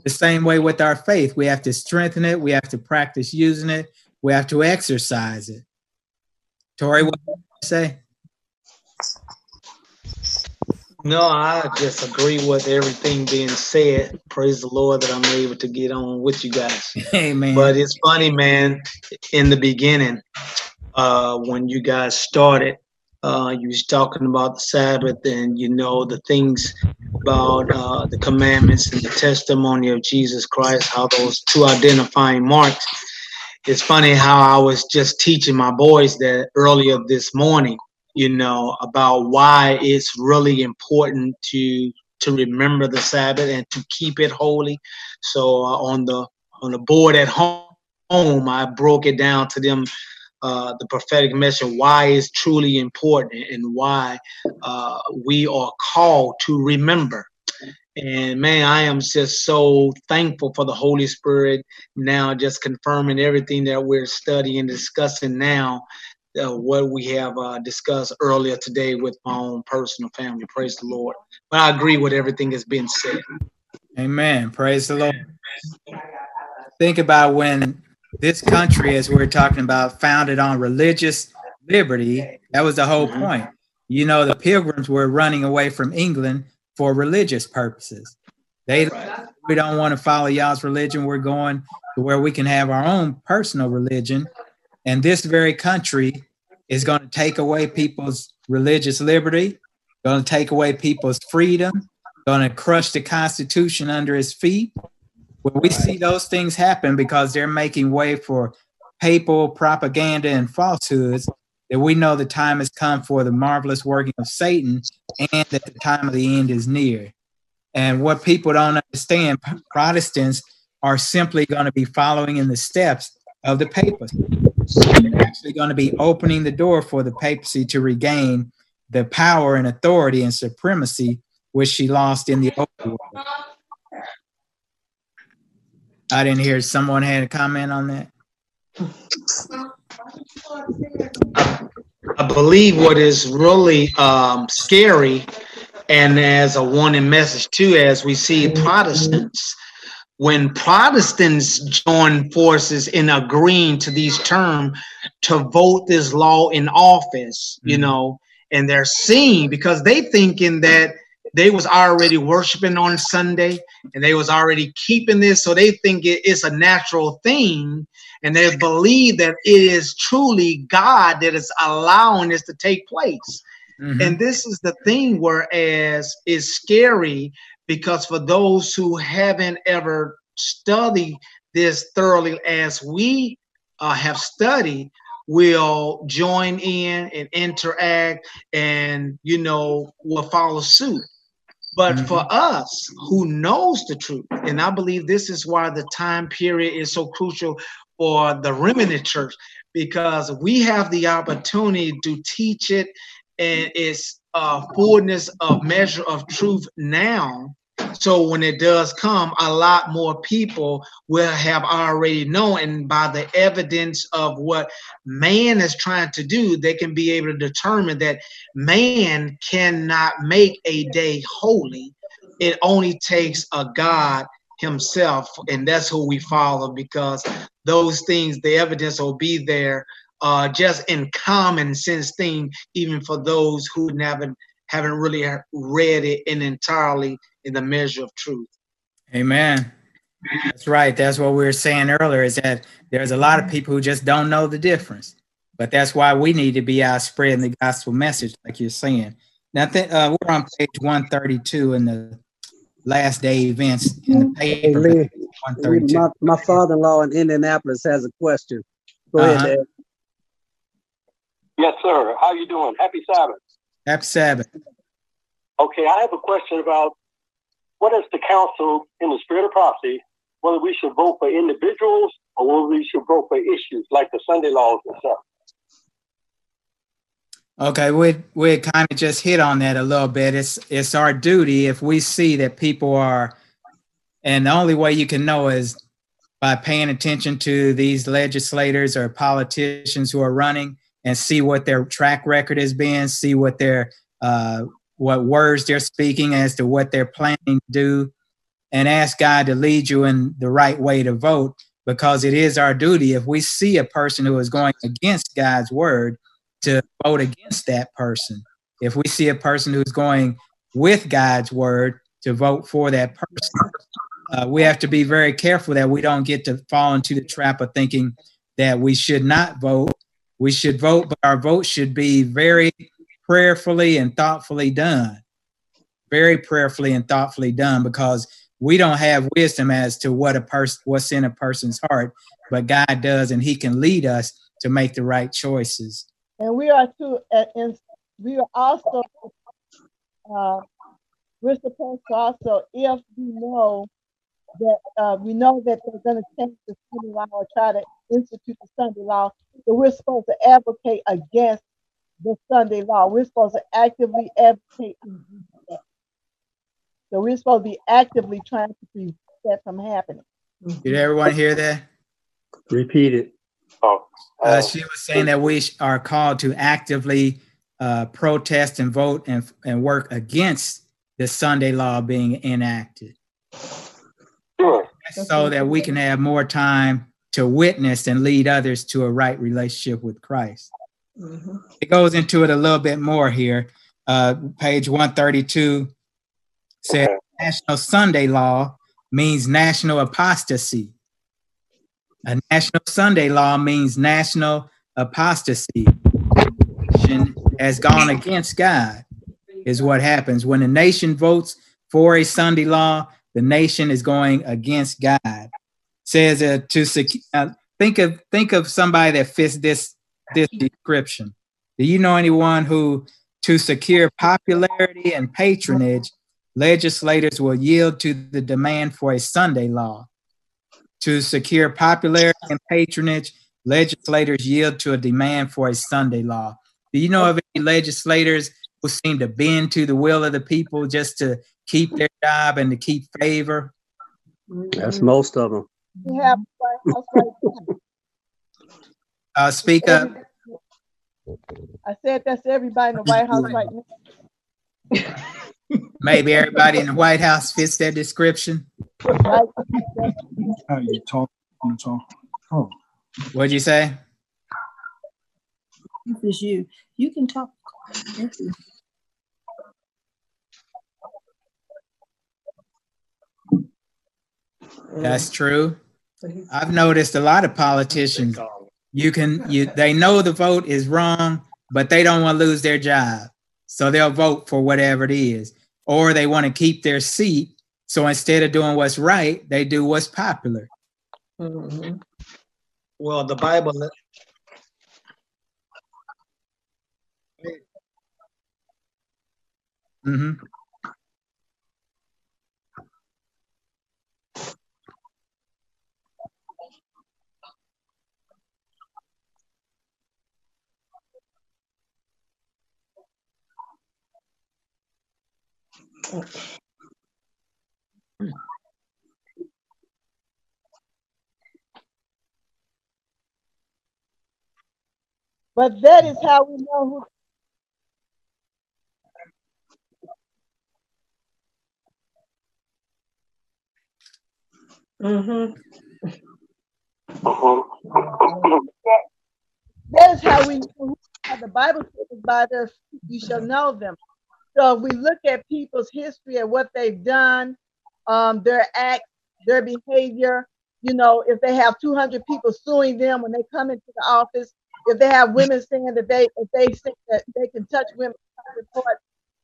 The same way with our faith, we have to strengthen it, we have to practice using it, we have to exercise it. Tori, what do you say? No, I just agree with everything being said. Praise the Lord that I'm able to get on with you guys. Amen. But it's funny, man. In the beginning, uh, when you guys started, uh, you was talking about the Sabbath and you know the things about uh, the commandments and the testimony of Jesus Christ, how those two identifying marks. It's funny how I was just teaching my boys that earlier this morning, you know, about why it's really important to to remember the Sabbath and to keep it holy. So uh, on the on the board at home, home, I broke it down to them uh, the prophetic message, why it's truly important, and why uh, we are called to remember. And man, I am just so thankful for the Holy Spirit now, just confirming everything that we're studying, and discussing now, uh, what we have uh, discussed earlier today with my own personal family. Praise the Lord. But I agree with everything that's been said. Amen. Praise the Lord. Think about when this country, as we're talking about, founded on religious liberty. That was the whole Mhm. point. You know, the pilgrims were running away from England for religious purposes. They we don't want to follow y'all's religion. We're going to where we can have our own personal religion. And this very country is going to take away people's religious liberty, going to take away people's freedom, going to crush the Constitution under his feet. When we see those things happen because they're making way for papal propaganda and falsehoods, that we know the time has come for the marvelous working of Satan and that the time of the end is near. And what people don't understand, Protestants are simply going to be following in the steps of the papacy. They're actually going to be opening the door for the papacy to regain the power and authority and supremacy which she lost in the old world. I didn't hear someone had a comment on that. I believe what is really um, scary, and as a warning message too, as we see Protestants, when Protestants join forces in agreeing to these terms to vote this law in office, you Mhm. know, and they're seeing because they thinking that they was already worshiping on Sunday and they was already keeping this, so they think it is a natural thing and they believe that it is truly God that is allowing this to take place. Mhm. And this is the thing, whereas it's scary because for those who haven't ever studied this thoroughly as we uh, have studied, will join in and interact and, you know, will follow suit. But Mhm. for us who knows the truth, and I believe this is why the time period is so crucial for the remnant church, because we have the opportunity to teach it and its uh, fullness of measure of truth now. So when it does come, a lot more people will have already known, and by the evidence of what man is trying to do, they can be able to determine that man cannot make a day holy. It only takes a God himself, and that's who we follow because those things, the evidence will be there uh, just in common sense thing, even for those who never haven't really read it in entirely in the measure of truth. Amen. That's right. That's what we were saying earlier is that there's a lot of people who just don't know the difference. But that's why we need to be out spreading the gospel message, like you're saying. Now, th- uh, we're on page 132 in the last day events in the Hey, paper. Lee, 132. my, my father-in-law in Indianapolis has a question. Go Uh-huh. ahead, Dad. Yes, sir. How you doing? Happy Sabbath. Happy Sabbath. Okay, I have a question about what is the counsel in the spirit of prophecy, whether we should vote for individuals or whether we should vote for issues like the Sunday laws and stuff. Okay, we we kind of just hit on that a little bit. It's it's our duty if we see that people are, and the only way you can know is by paying attention to these legislators or politicians who are running and see what their track record has been, see what their uh, what words they're speaking as to what they're planning to do, and ask God to lead you in the right way to vote because it is our duty. If we see a person who is going against God's word to vote against that person. If we see a person who's going with God's word to vote for that person, uh, we have to be very careful that we don't get to fall into the trap of thinking that we should not vote. We should vote, but our vote should be very prayerfully and thoughtfully done. Very prayerfully and thoughtfully done because we don't have wisdom as to what a person what's in a person's heart, but God does, and He can lead us to make the right choices. And we are too, and we are also, uh, we're supposed to also, if we know that, uh, we know that they're gonna change the Sunday law or try to institute the Sunday law, that we're supposed to advocate against the Sunday law. We're supposed to actively advocate. against that. So we're supposed to be actively trying to prevent that from happening. Did everyone hear that? Repeat it. Oh, Uh, uh, she was saying that we are called to actively uh, protest and vote and, and work against the Sunday law being enacted sure. so that we can have more time to witness and lead others to a right relationship with Christ. Mhm. It goes into it a little bit more here. Uh, page 132 says Okay. National Sunday law means national apostasy. A national Sunday law means national apostasy. Nation Has gone against God, is what happens. When a nation votes for a Sunday law, the nation is going against God. Says uh, to sec- uh, think of think of somebody that fits this this description. Do you know anyone who, to secure popularity and patronage, legislators will yield to the demand for a Sunday law? To secure popularity and patronage, legislators yield to a demand for a Sunday law. Do you know of any legislators who seem to bend to the will of the people just to keep their job and to keep favor? That's most of them. We have White House right now. Uh, speak up. I said that's everybody in the White House right now. Maybe everybody in the White House fits that description. How you talk on the talk? Oh, What'd you say? This is you. You can talk. That's true. I've noticed a lot of politicians. You can you they know the vote is wrong, but they don't want to lose their job. So they'll vote for whatever it is. Or they want to keep their seat. So instead of doing what's right, they do what's popular. Mhm. Well, the Bible, hmm But that is how we know who Mhm. Mhm. that is how we know who the Bible says by their you shall know them. So if we look at people's history and what they've done, um, their acts, their behavior, you know, if they have 200 people suing them when they come into the office, if they have women saying that they if they think that they can touch women report,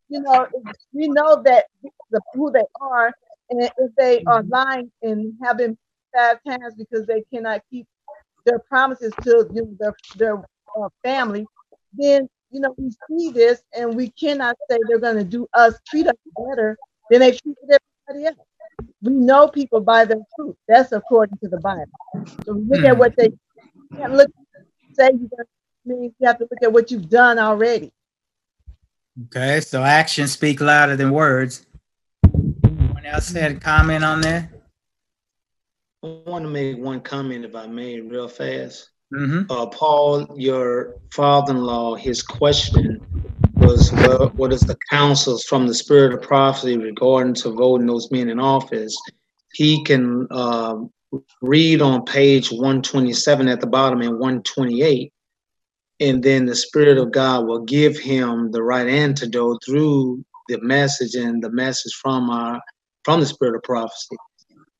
you know, we know that the, who they are, and if they are lying and having five times because they cannot keep their promises to you know, their their uh, family, then you know we see this and we cannot say they're going to do us treat us better than they treated everybody else. We know people by their fruit. That's according to the Bible. So we look at hmm. what they you can't look say you're going to mean you have to look at what you've done already. Okay, so actions speak louder than words. Anyone else had a comment on that? I want to make one comment if I may, real fast. Hmm Uh, Paul, your father-in-law, his question was, what, is the counsels from the spirit of prophecy regarding to voting those men in office? He can um, read on page 127 at the bottom and 128, and then the spirit of God will give him the right antidote through the message and the message from our from the spirit of prophecy.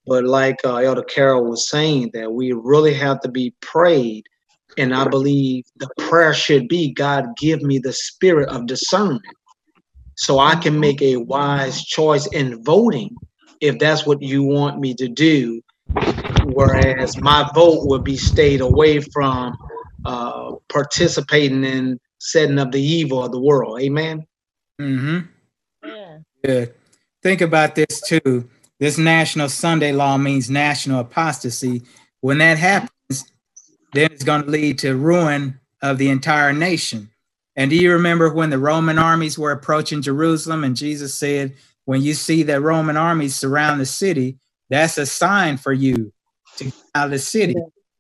But like uh, Elder Carol was saying, that we really have to be prayed. And I believe the prayer should be God, give me the spirit of discernment so I can make a wise choice in voting if that's what you want me to do. Whereas my vote would be stayed away from uh, participating in setting up the evil of the world. Amen. Mm-hmm. Yeah. Good. Think about this too. This National Sunday Law means national apostasy. When that happens, then it's going to lead to ruin of the entire nation. And do you remember when the Roman armies were approaching Jerusalem and Jesus said, when you see the Roman armies surround the city, that's a sign for you to get out of the city.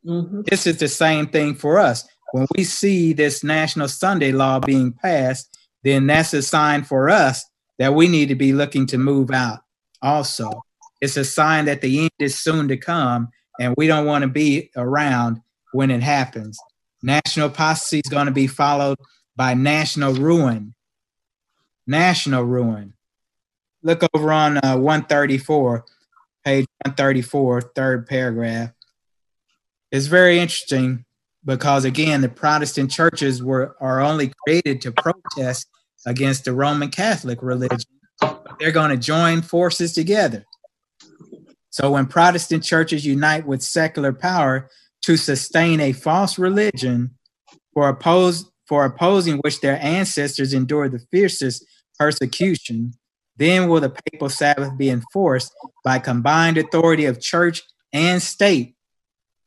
Mhm. This is the same thing for us. When we see this National Sunday law being passed, then that's a sign for us that we need to be looking to move out also. It's a sign that the end is soon to come, and we don't want to be around when it happens. National apostasy is going to be followed by national ruin. National ruin. Look over on uh, 134, page 134, third paragraph. It's very interesting because again, the Protestant churches were are only created to protest against the Roman Catholic religion. They're going to join forces together. So when Protestant churches unite with secular power to sustain a false religion for oppose for opposing which their ancestors endured the fiercest persecution, then will the papal Sabbath be enforced by combined authority of church and state.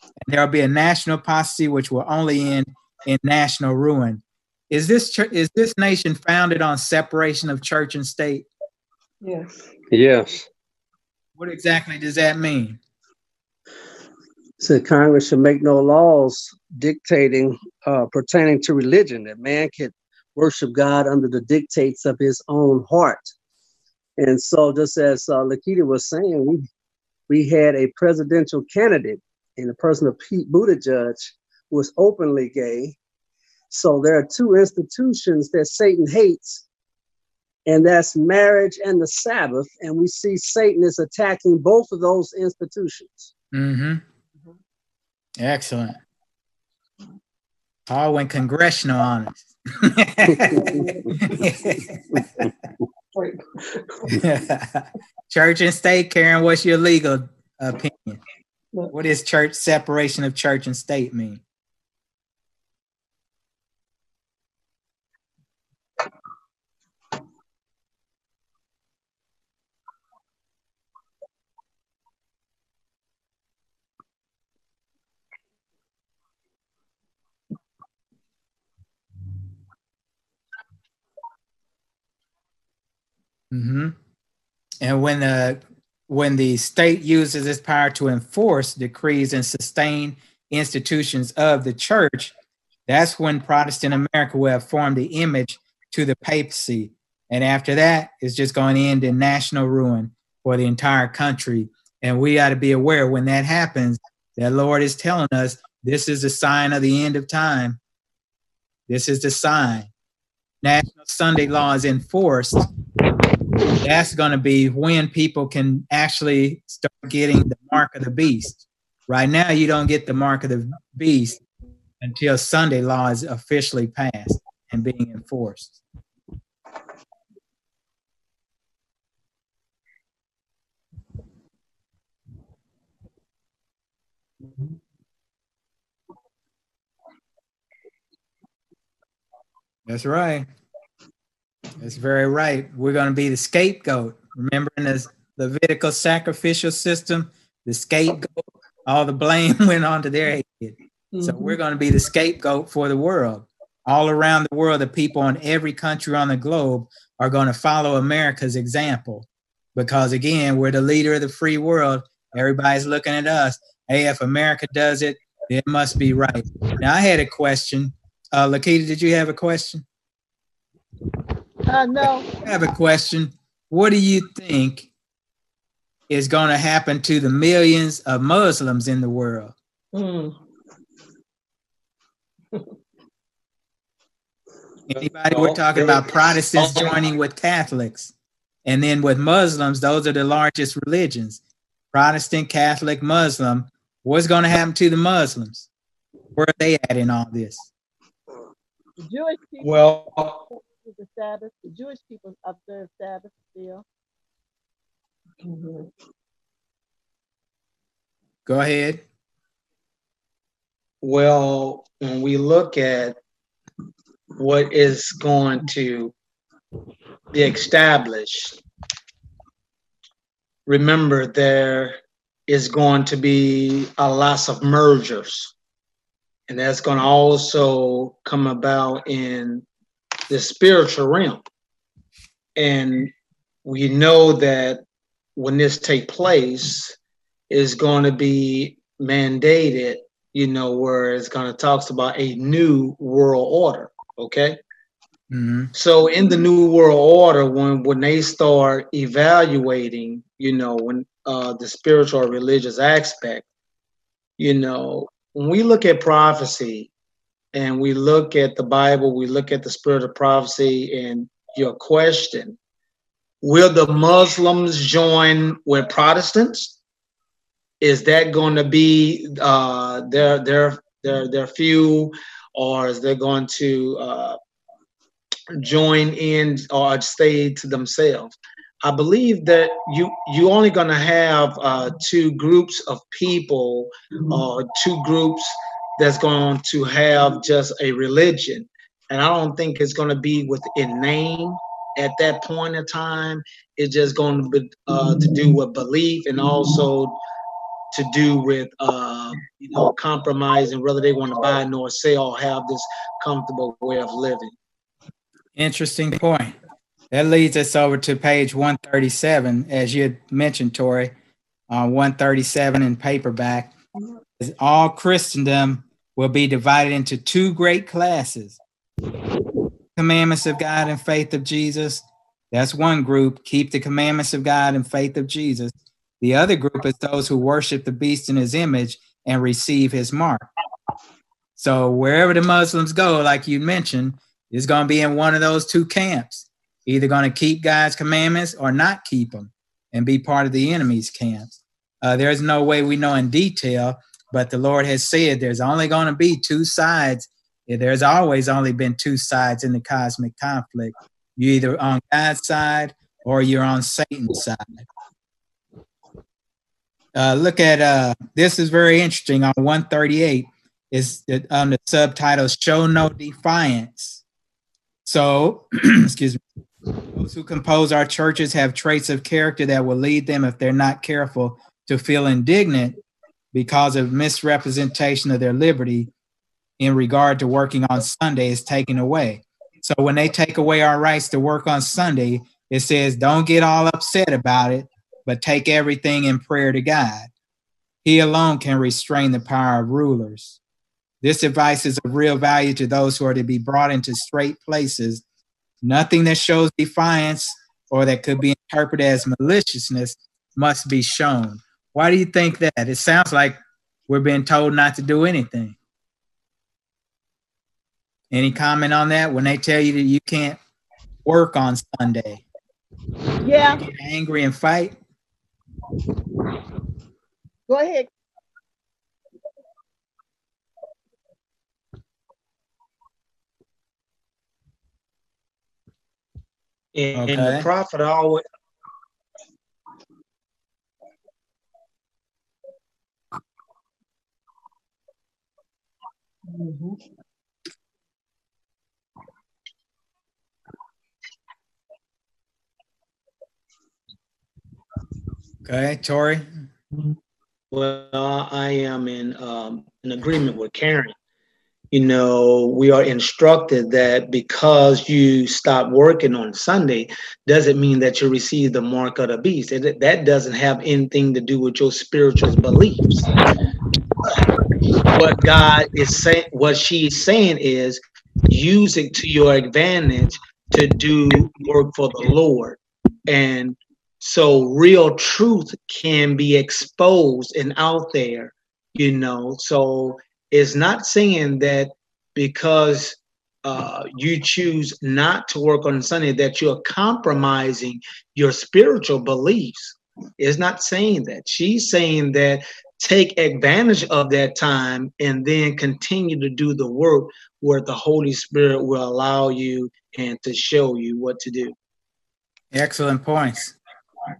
And there will be a national apostasy which will only end in national ruin. Is this chur- is this nation founded on separation of church and state? Yes. Yes. What exactly does that mean? So Congress should make no laws dictating uh, pertaining to religion that man can worship God under the dictates of his own heart. And so, just as uh, Lakita was saying, we we had a presidential candidate in the person of Pete Buttigieg who was openly gay. So there are two institutions that Satan hates, and that's marriage and the Sabbath. And we see Satan is attacking both of those institutions. Mm-hmm. Excellent. All went congressional on us. Right. church and state, Karen, what's your legal opinion? What does church separation of church and state mean? Hmm And when the when the state uses its power to enforce decrees and sustain institutions of the church, that's when Protestant America will have formed the image to the papacy. And after that, it's just going to end in national ruin for the entire country. And we ought to be aware when that happens, that Lord is telling us this is a sign of the end of time. This is the sign. National Sunday law is enforced that's going to be when people can actually start getting the mark of the beast. Right now, you don't get the mark of the beast until Sunday law is officially passed and being enforced. That's right. That's very right. We're going to be the scapegoat. Remembering the Levitical sacrificial system, the scapegoat, all the blame went onto their head. So Mhm. we're going to be the scapegoat for the world. All around the world, the people in every country on the globe are going to follow America's example. Because again, we're the leader of the free world. Everybody's looking at us. Hey, if America does it, it must be right. Now, I had a question. Uh, Lakita, did you have a question? Uh, no, I have a question. What do you think is going to happen to the millions of Muslims in the world? Mm. Anybody? We're talking about Protestants joining with Catholics. And then with Muslims, those are the largest religions Protestant, Catholic, Muslim. What's going to happen to the Muslims? Where are they at in all this? Jewish people Well, observe the Sabbath. The Jewish people observe Sabbath still. Mhm. Go ahead. well, when we look at what is going to be established, remember there is going to be a lots of mergers. and that's going to also come about in the spiritual realm. And we know that when this take place, is going to be mandated, you know, where it's going to talks about a new world order. Okay. hmm So in the new world order, when when they start evaluating, you know, when uh, the spiritual or religious aspect, you know, when we look at prophecy and we look at the Bible, we look at the spirit of prophecy, and your question, will the Muslims join with Protestants? Is that going to be uh, their their their their few, or is they going to uh, join in or stay to themselves. I believe that you you only going to have uh, two groups of people or two groups that's going to have just a religion, and I don't think it's going to be within name at that point in time. It's just going to be uh, to do with belief and also to do with uh, you know compromising whether they want to buy nor sell have this comfortable way of living. Interesting point. That leads us over to page 137, as you had mentioned, Tori. Uh, 137 in paperback. All Christendom will be divided into two great classes commandments of God and faith of Jesus. That's one group. Keep the commandments of God and faith of Jesus. The other group is those who worship the beast in his image and receive his mark. So wherever the Muslims go, like you mentioned, is going to be in one of those two camps. Either going to keep God's commandments or not keep them and be part of the enemy's camps. Uh, there's no way we know in detail, but the Lord has said there's only going to be two sides. There's always only been two sides in the cosmic conflict. You're either on God's side or you're on Satan's side. Uh, look at uh, this is very interesting on 138 is on the subtitle show no defiance so excuse me those who compose our churches have traits of character that will lead them if they're not careful to feel indignant because of misrepresentation of their liberty in regard to working on sunday is taken away so when they take away our rights to work on sunday it says don't get all upset about it but take everything in prayer to God. He alone can restrain the power of rulers. This advice is of real value to those who are to be brought into strait places. Nothing that shows defiance or that could be interpreted as maliciousness must be shown. Why do you think that? It sounds like we're being told not to do anything. Any comment on that? When they tell you that you can't work on Sunday, Yeah, get angry and fight? go ahead. And, and the Okay. prophet always Okay, Tori. Well, I am in um, agreement with Karen. You know, we are instructed that because you stop working on Sunday doesn't mean that you receive the mark of the beast. That doesn't have anything to do with your spiritual beliefs. What God is saying, what she's saying is, use it to your advantage to do work for the Lord, and so real truth can be exposed and out there you know. So it's not saying that because uh, you choose not to work on sunday that you're compromising your spiritual beliefs. It's not saying that. She's saying that take advantage of that time and then continue to do the work where the holy spirit will allow you and to show you what to do Excellent points.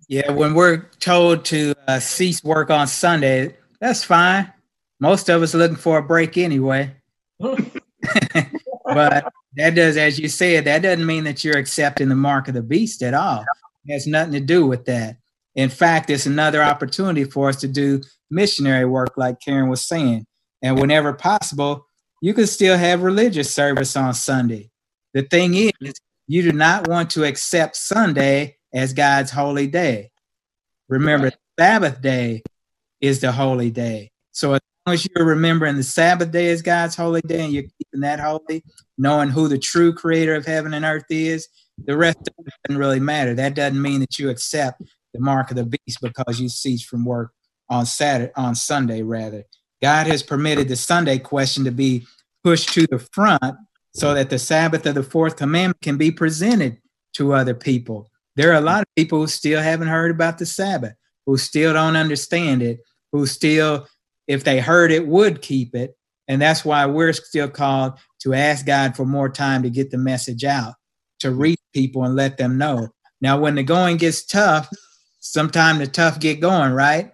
Yeah, when we're told to uh, cease work on Sunday, that's fine. Most of us are looking for a break anyway. but that does, as you said, that doesn't mean that you're accepting the mark of the beast at all. It has nothing to do with that. In fact, it's another opportunity for us to do missionary work, like Karen was saying. And whenever possible, You can still have religious service on Sunday. The thing is, you do not want to accept Sunday as God's holy day. Remember, Sabbath day is the holy day. So as long as you're remembering the Sabbath day as God's holy day and you're keeping that holy, knowing who the true creator of heaven and earth is, the rest doesn't really matter. That doesn't mean that you accept the mark of the beast because you cease from work on Saturday, on Sunday rather. God has permitted the Sunday question to be pushed to the front so that the Sabbath of the fourth commandment can be presented to other people. There are a lot of people who still haven't heard about the Sabbath, who still don't understand it, who still, if they heard it, would keep it. And that's why we're still called to ask God for more time to get the message out, to reach people and let them know. Now, when the going gets tough, sometimes the tough get going, right?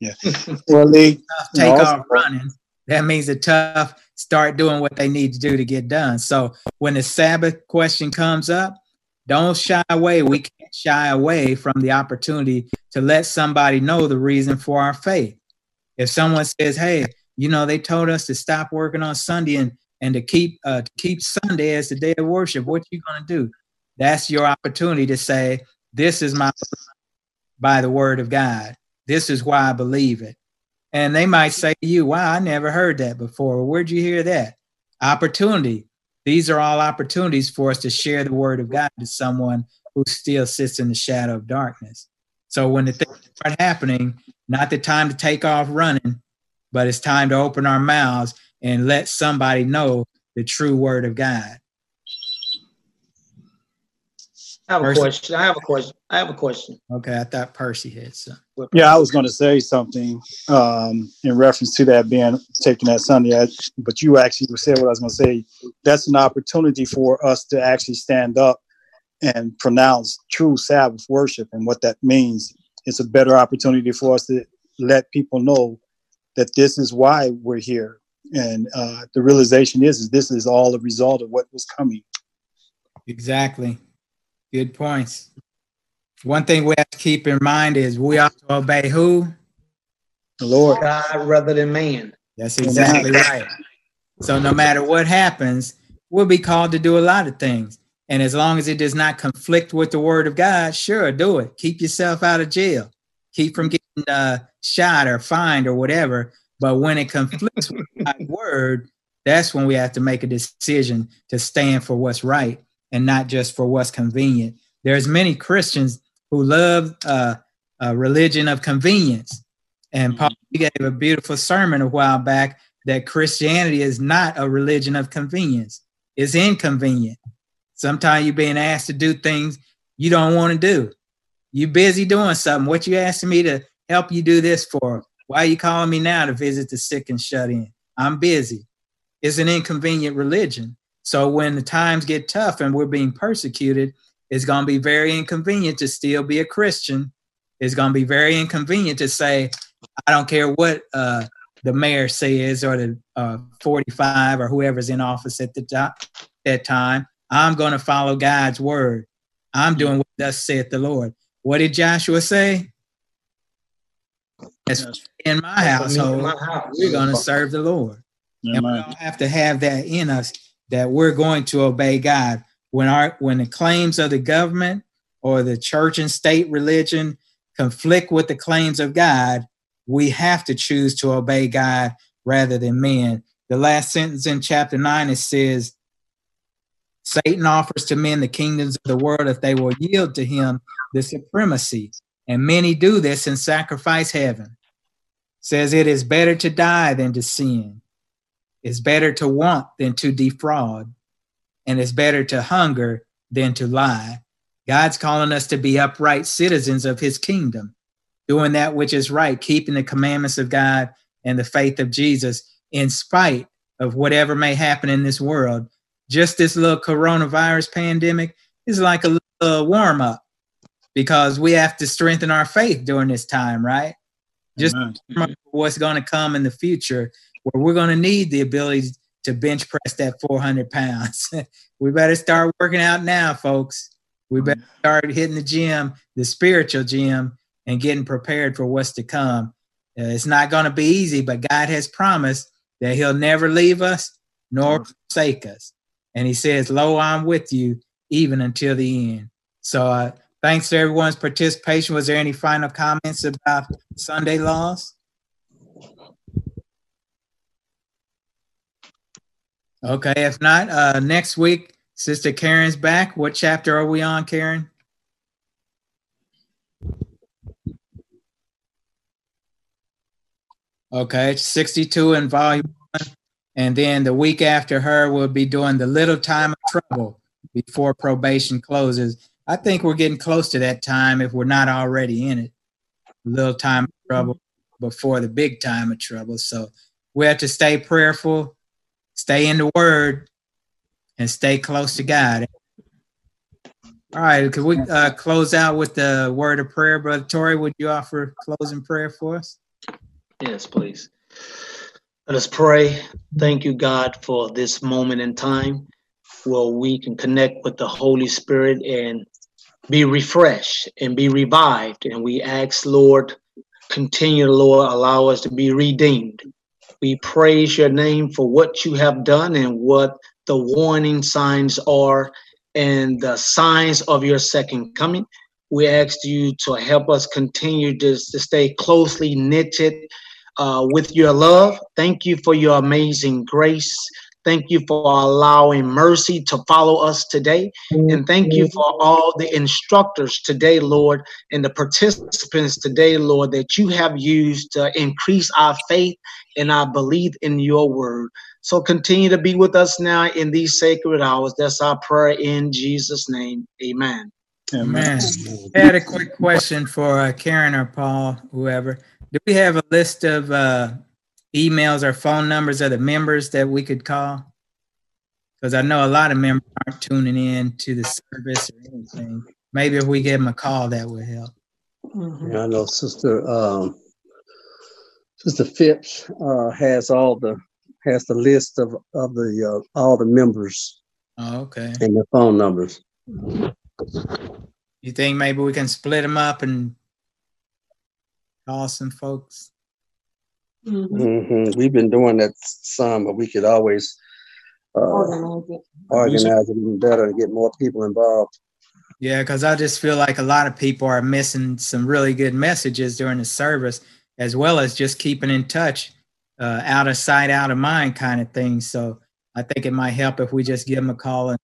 Yeah. well, they tough take off running. That means the tough start doing what they need to do to get done. So when the Sabbath question comes up, don't shy away. We can't shy away from the opportunity to let somebody know the reason for our faith. If someone says, "Hey, you know, they told us to stop working on Sunday and and to keep uh, to keep Sunday as the day of worship," what you gonna do? That's your opportunity to say, "This is my by the word of God. This is why I believe it." And they might say to you, "Wow, I never heard that before. Where'd you hear that?" Opportunity. These are all opportunities for us to share the word of God to someone who still sits in the shadow of darkness. So when the things start happening, not the time to take off running, but it's time to open our mouths and let somebody know the true word of God. I have a question. I have a question. I have a question. Okay, I thought Percy had some. Yeah, I was going to say something um, in reference to that being taken that Sunday, but you actually said what I was going to say. That's an opportunity for us to actually stand up and pronounce true Sabbath worship and what that means. It's a better opportunity for us to let people know that this is why we're here, and uh, the realization is, is this is all a result of what was coming. Exactly. Good points. One thing we have to keep in mind is we have to obey who? The Lord. God rather than man. That's exactly right. So no matter what happens, we'll be called to do a lot of things. And as long as it does not conflict with the word of God, sure, do it. Keep yourself out of jail. Keep from getting uh, shot or fined or whatever. But when it conflicts with God's word, that's when we have to make a decision to stand for what's right and not just for what's convenient. There's many Christians who love uh, a religion of convenience. And Paul gave a beautiful sermon a while back that Christianity is not a religion of convenience. It's inconvenient. Sometimes you're being asked to do things you don't want to do. You're busy doing something. What you asking me to help you do this for? Why are you calling me now to visit the sick and shut in? I'm busy. It's an inconvenient religion. So when the times get tough and we're being persecuted, it's going to be very inconvenient to still be a Christian. It's going to be very inconvenient to say, I don't care what uh, the mayor says or the uh, 45 or whoever's in office at the top, that time. I'm going to follow God's word. I'm doing what thus saith the Lord. What did Joshua say? As in my household, we're going to serve the Lord. And we don't have to have that in us that we're going to obey God. When our when the claims of the government or the church and state religion conflict with the claims of God, we have to choose to obey God rather than men. The last sentence in chapter 9 it says Satan offers to men the kingdoms of the world if they will yield to him the supremacy. And many do this and sacrifice heaven. Says it is better to die than to sin. It's better to want than to defraud, and it's better to hunger than to lie. God's calling us to be upright citizens of his kingdom, doing that which is right, keeping the commandments of God and the faith of Jesus in spite of whatever may happen in this world. Just this little coronavirus pandemic is like a little warm up because we have to strengthen our faith during this time, right? Just what's going to come in the future where we're going to need the ability to bench press that 400 pounds. we better start working out now, folks. We better start hitting the gym, the spiritual gym, and getting prepared for what's to come. Uh, it's not going to be easy, but God has promised that He'll never leave us nor forsake us. And he says, Lo, I'm with you even until the end. So uh, thanks to everyone's participation. Was there any final comments about Sunday laws? Okay, if not, uh, next week, Sister Karen's back. What chapter are we on, Karen? Okay, it's 62 in volume one. And then the week after her, we'll be doing the little time of trouble before probation closes. I think we're getting close to that time if we're not already in it. Little time of trouble before the big time of trouble. So we have to stay prayerful, stay in the word, and stay close to God. All right, could we uh, close out with the word of prayer, Brother Tori? Would you offer closing prayer for us? Yes, please. Let us pray. Thank you, God, for this moment in time where we can connect with the Holy Spirit and be refreshed and be revived. And we ask, Lord, continue, Lord, allow us to be redeemed. We praise your name for what you have done and what the warning signs are and the signs of your second coming. We ask you to help us continue to, to stay closely knitted uh, with your love. Thank you for your amazing grace. Thank you for allowing mercy to follow us today. And thank you for all the instructors today, Lord, and the participants today, Lord, that you have used to increase our faith and our belief in your word. So continue to be with us now in these sacred hours. That's our prayer in Jesus' name. Amen. Amen. I had a quick question for uh, Karen or Paul, whoever. Do we have a list of uh, emails or phone numbers of the members that we could call? Because I know a lot of members aren't tuning in to the service or anything. Maybe if we give them a call, that would help. Mhm. Yeah, I know Sister um, Sister Phipps uh, has all the has the list of of the uh, all the members Oh, okay. and their phone numbers. You think maybe we can split them up and call some folks? Mhm. hmm We've been doing that some, but we could always uh, Organize it. organize it even better and get more people involved. Yeah, because I just feel like a lot of people are missing some really good messages during the service, as well as just keeping in touch, uh, out of sight, out of mind kind of thing. So I think it might help if we just give them a call and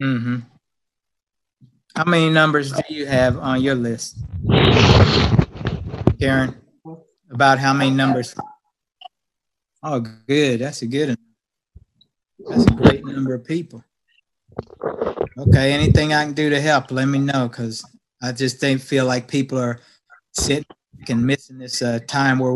hmm How many numbers do you have on your list, Karen? About how many numbers? Oh, good. That's a good one. That's a great number of people. Okay, anything I can do to help, let me know because I just think feel like people are sitting and missing this uh, time where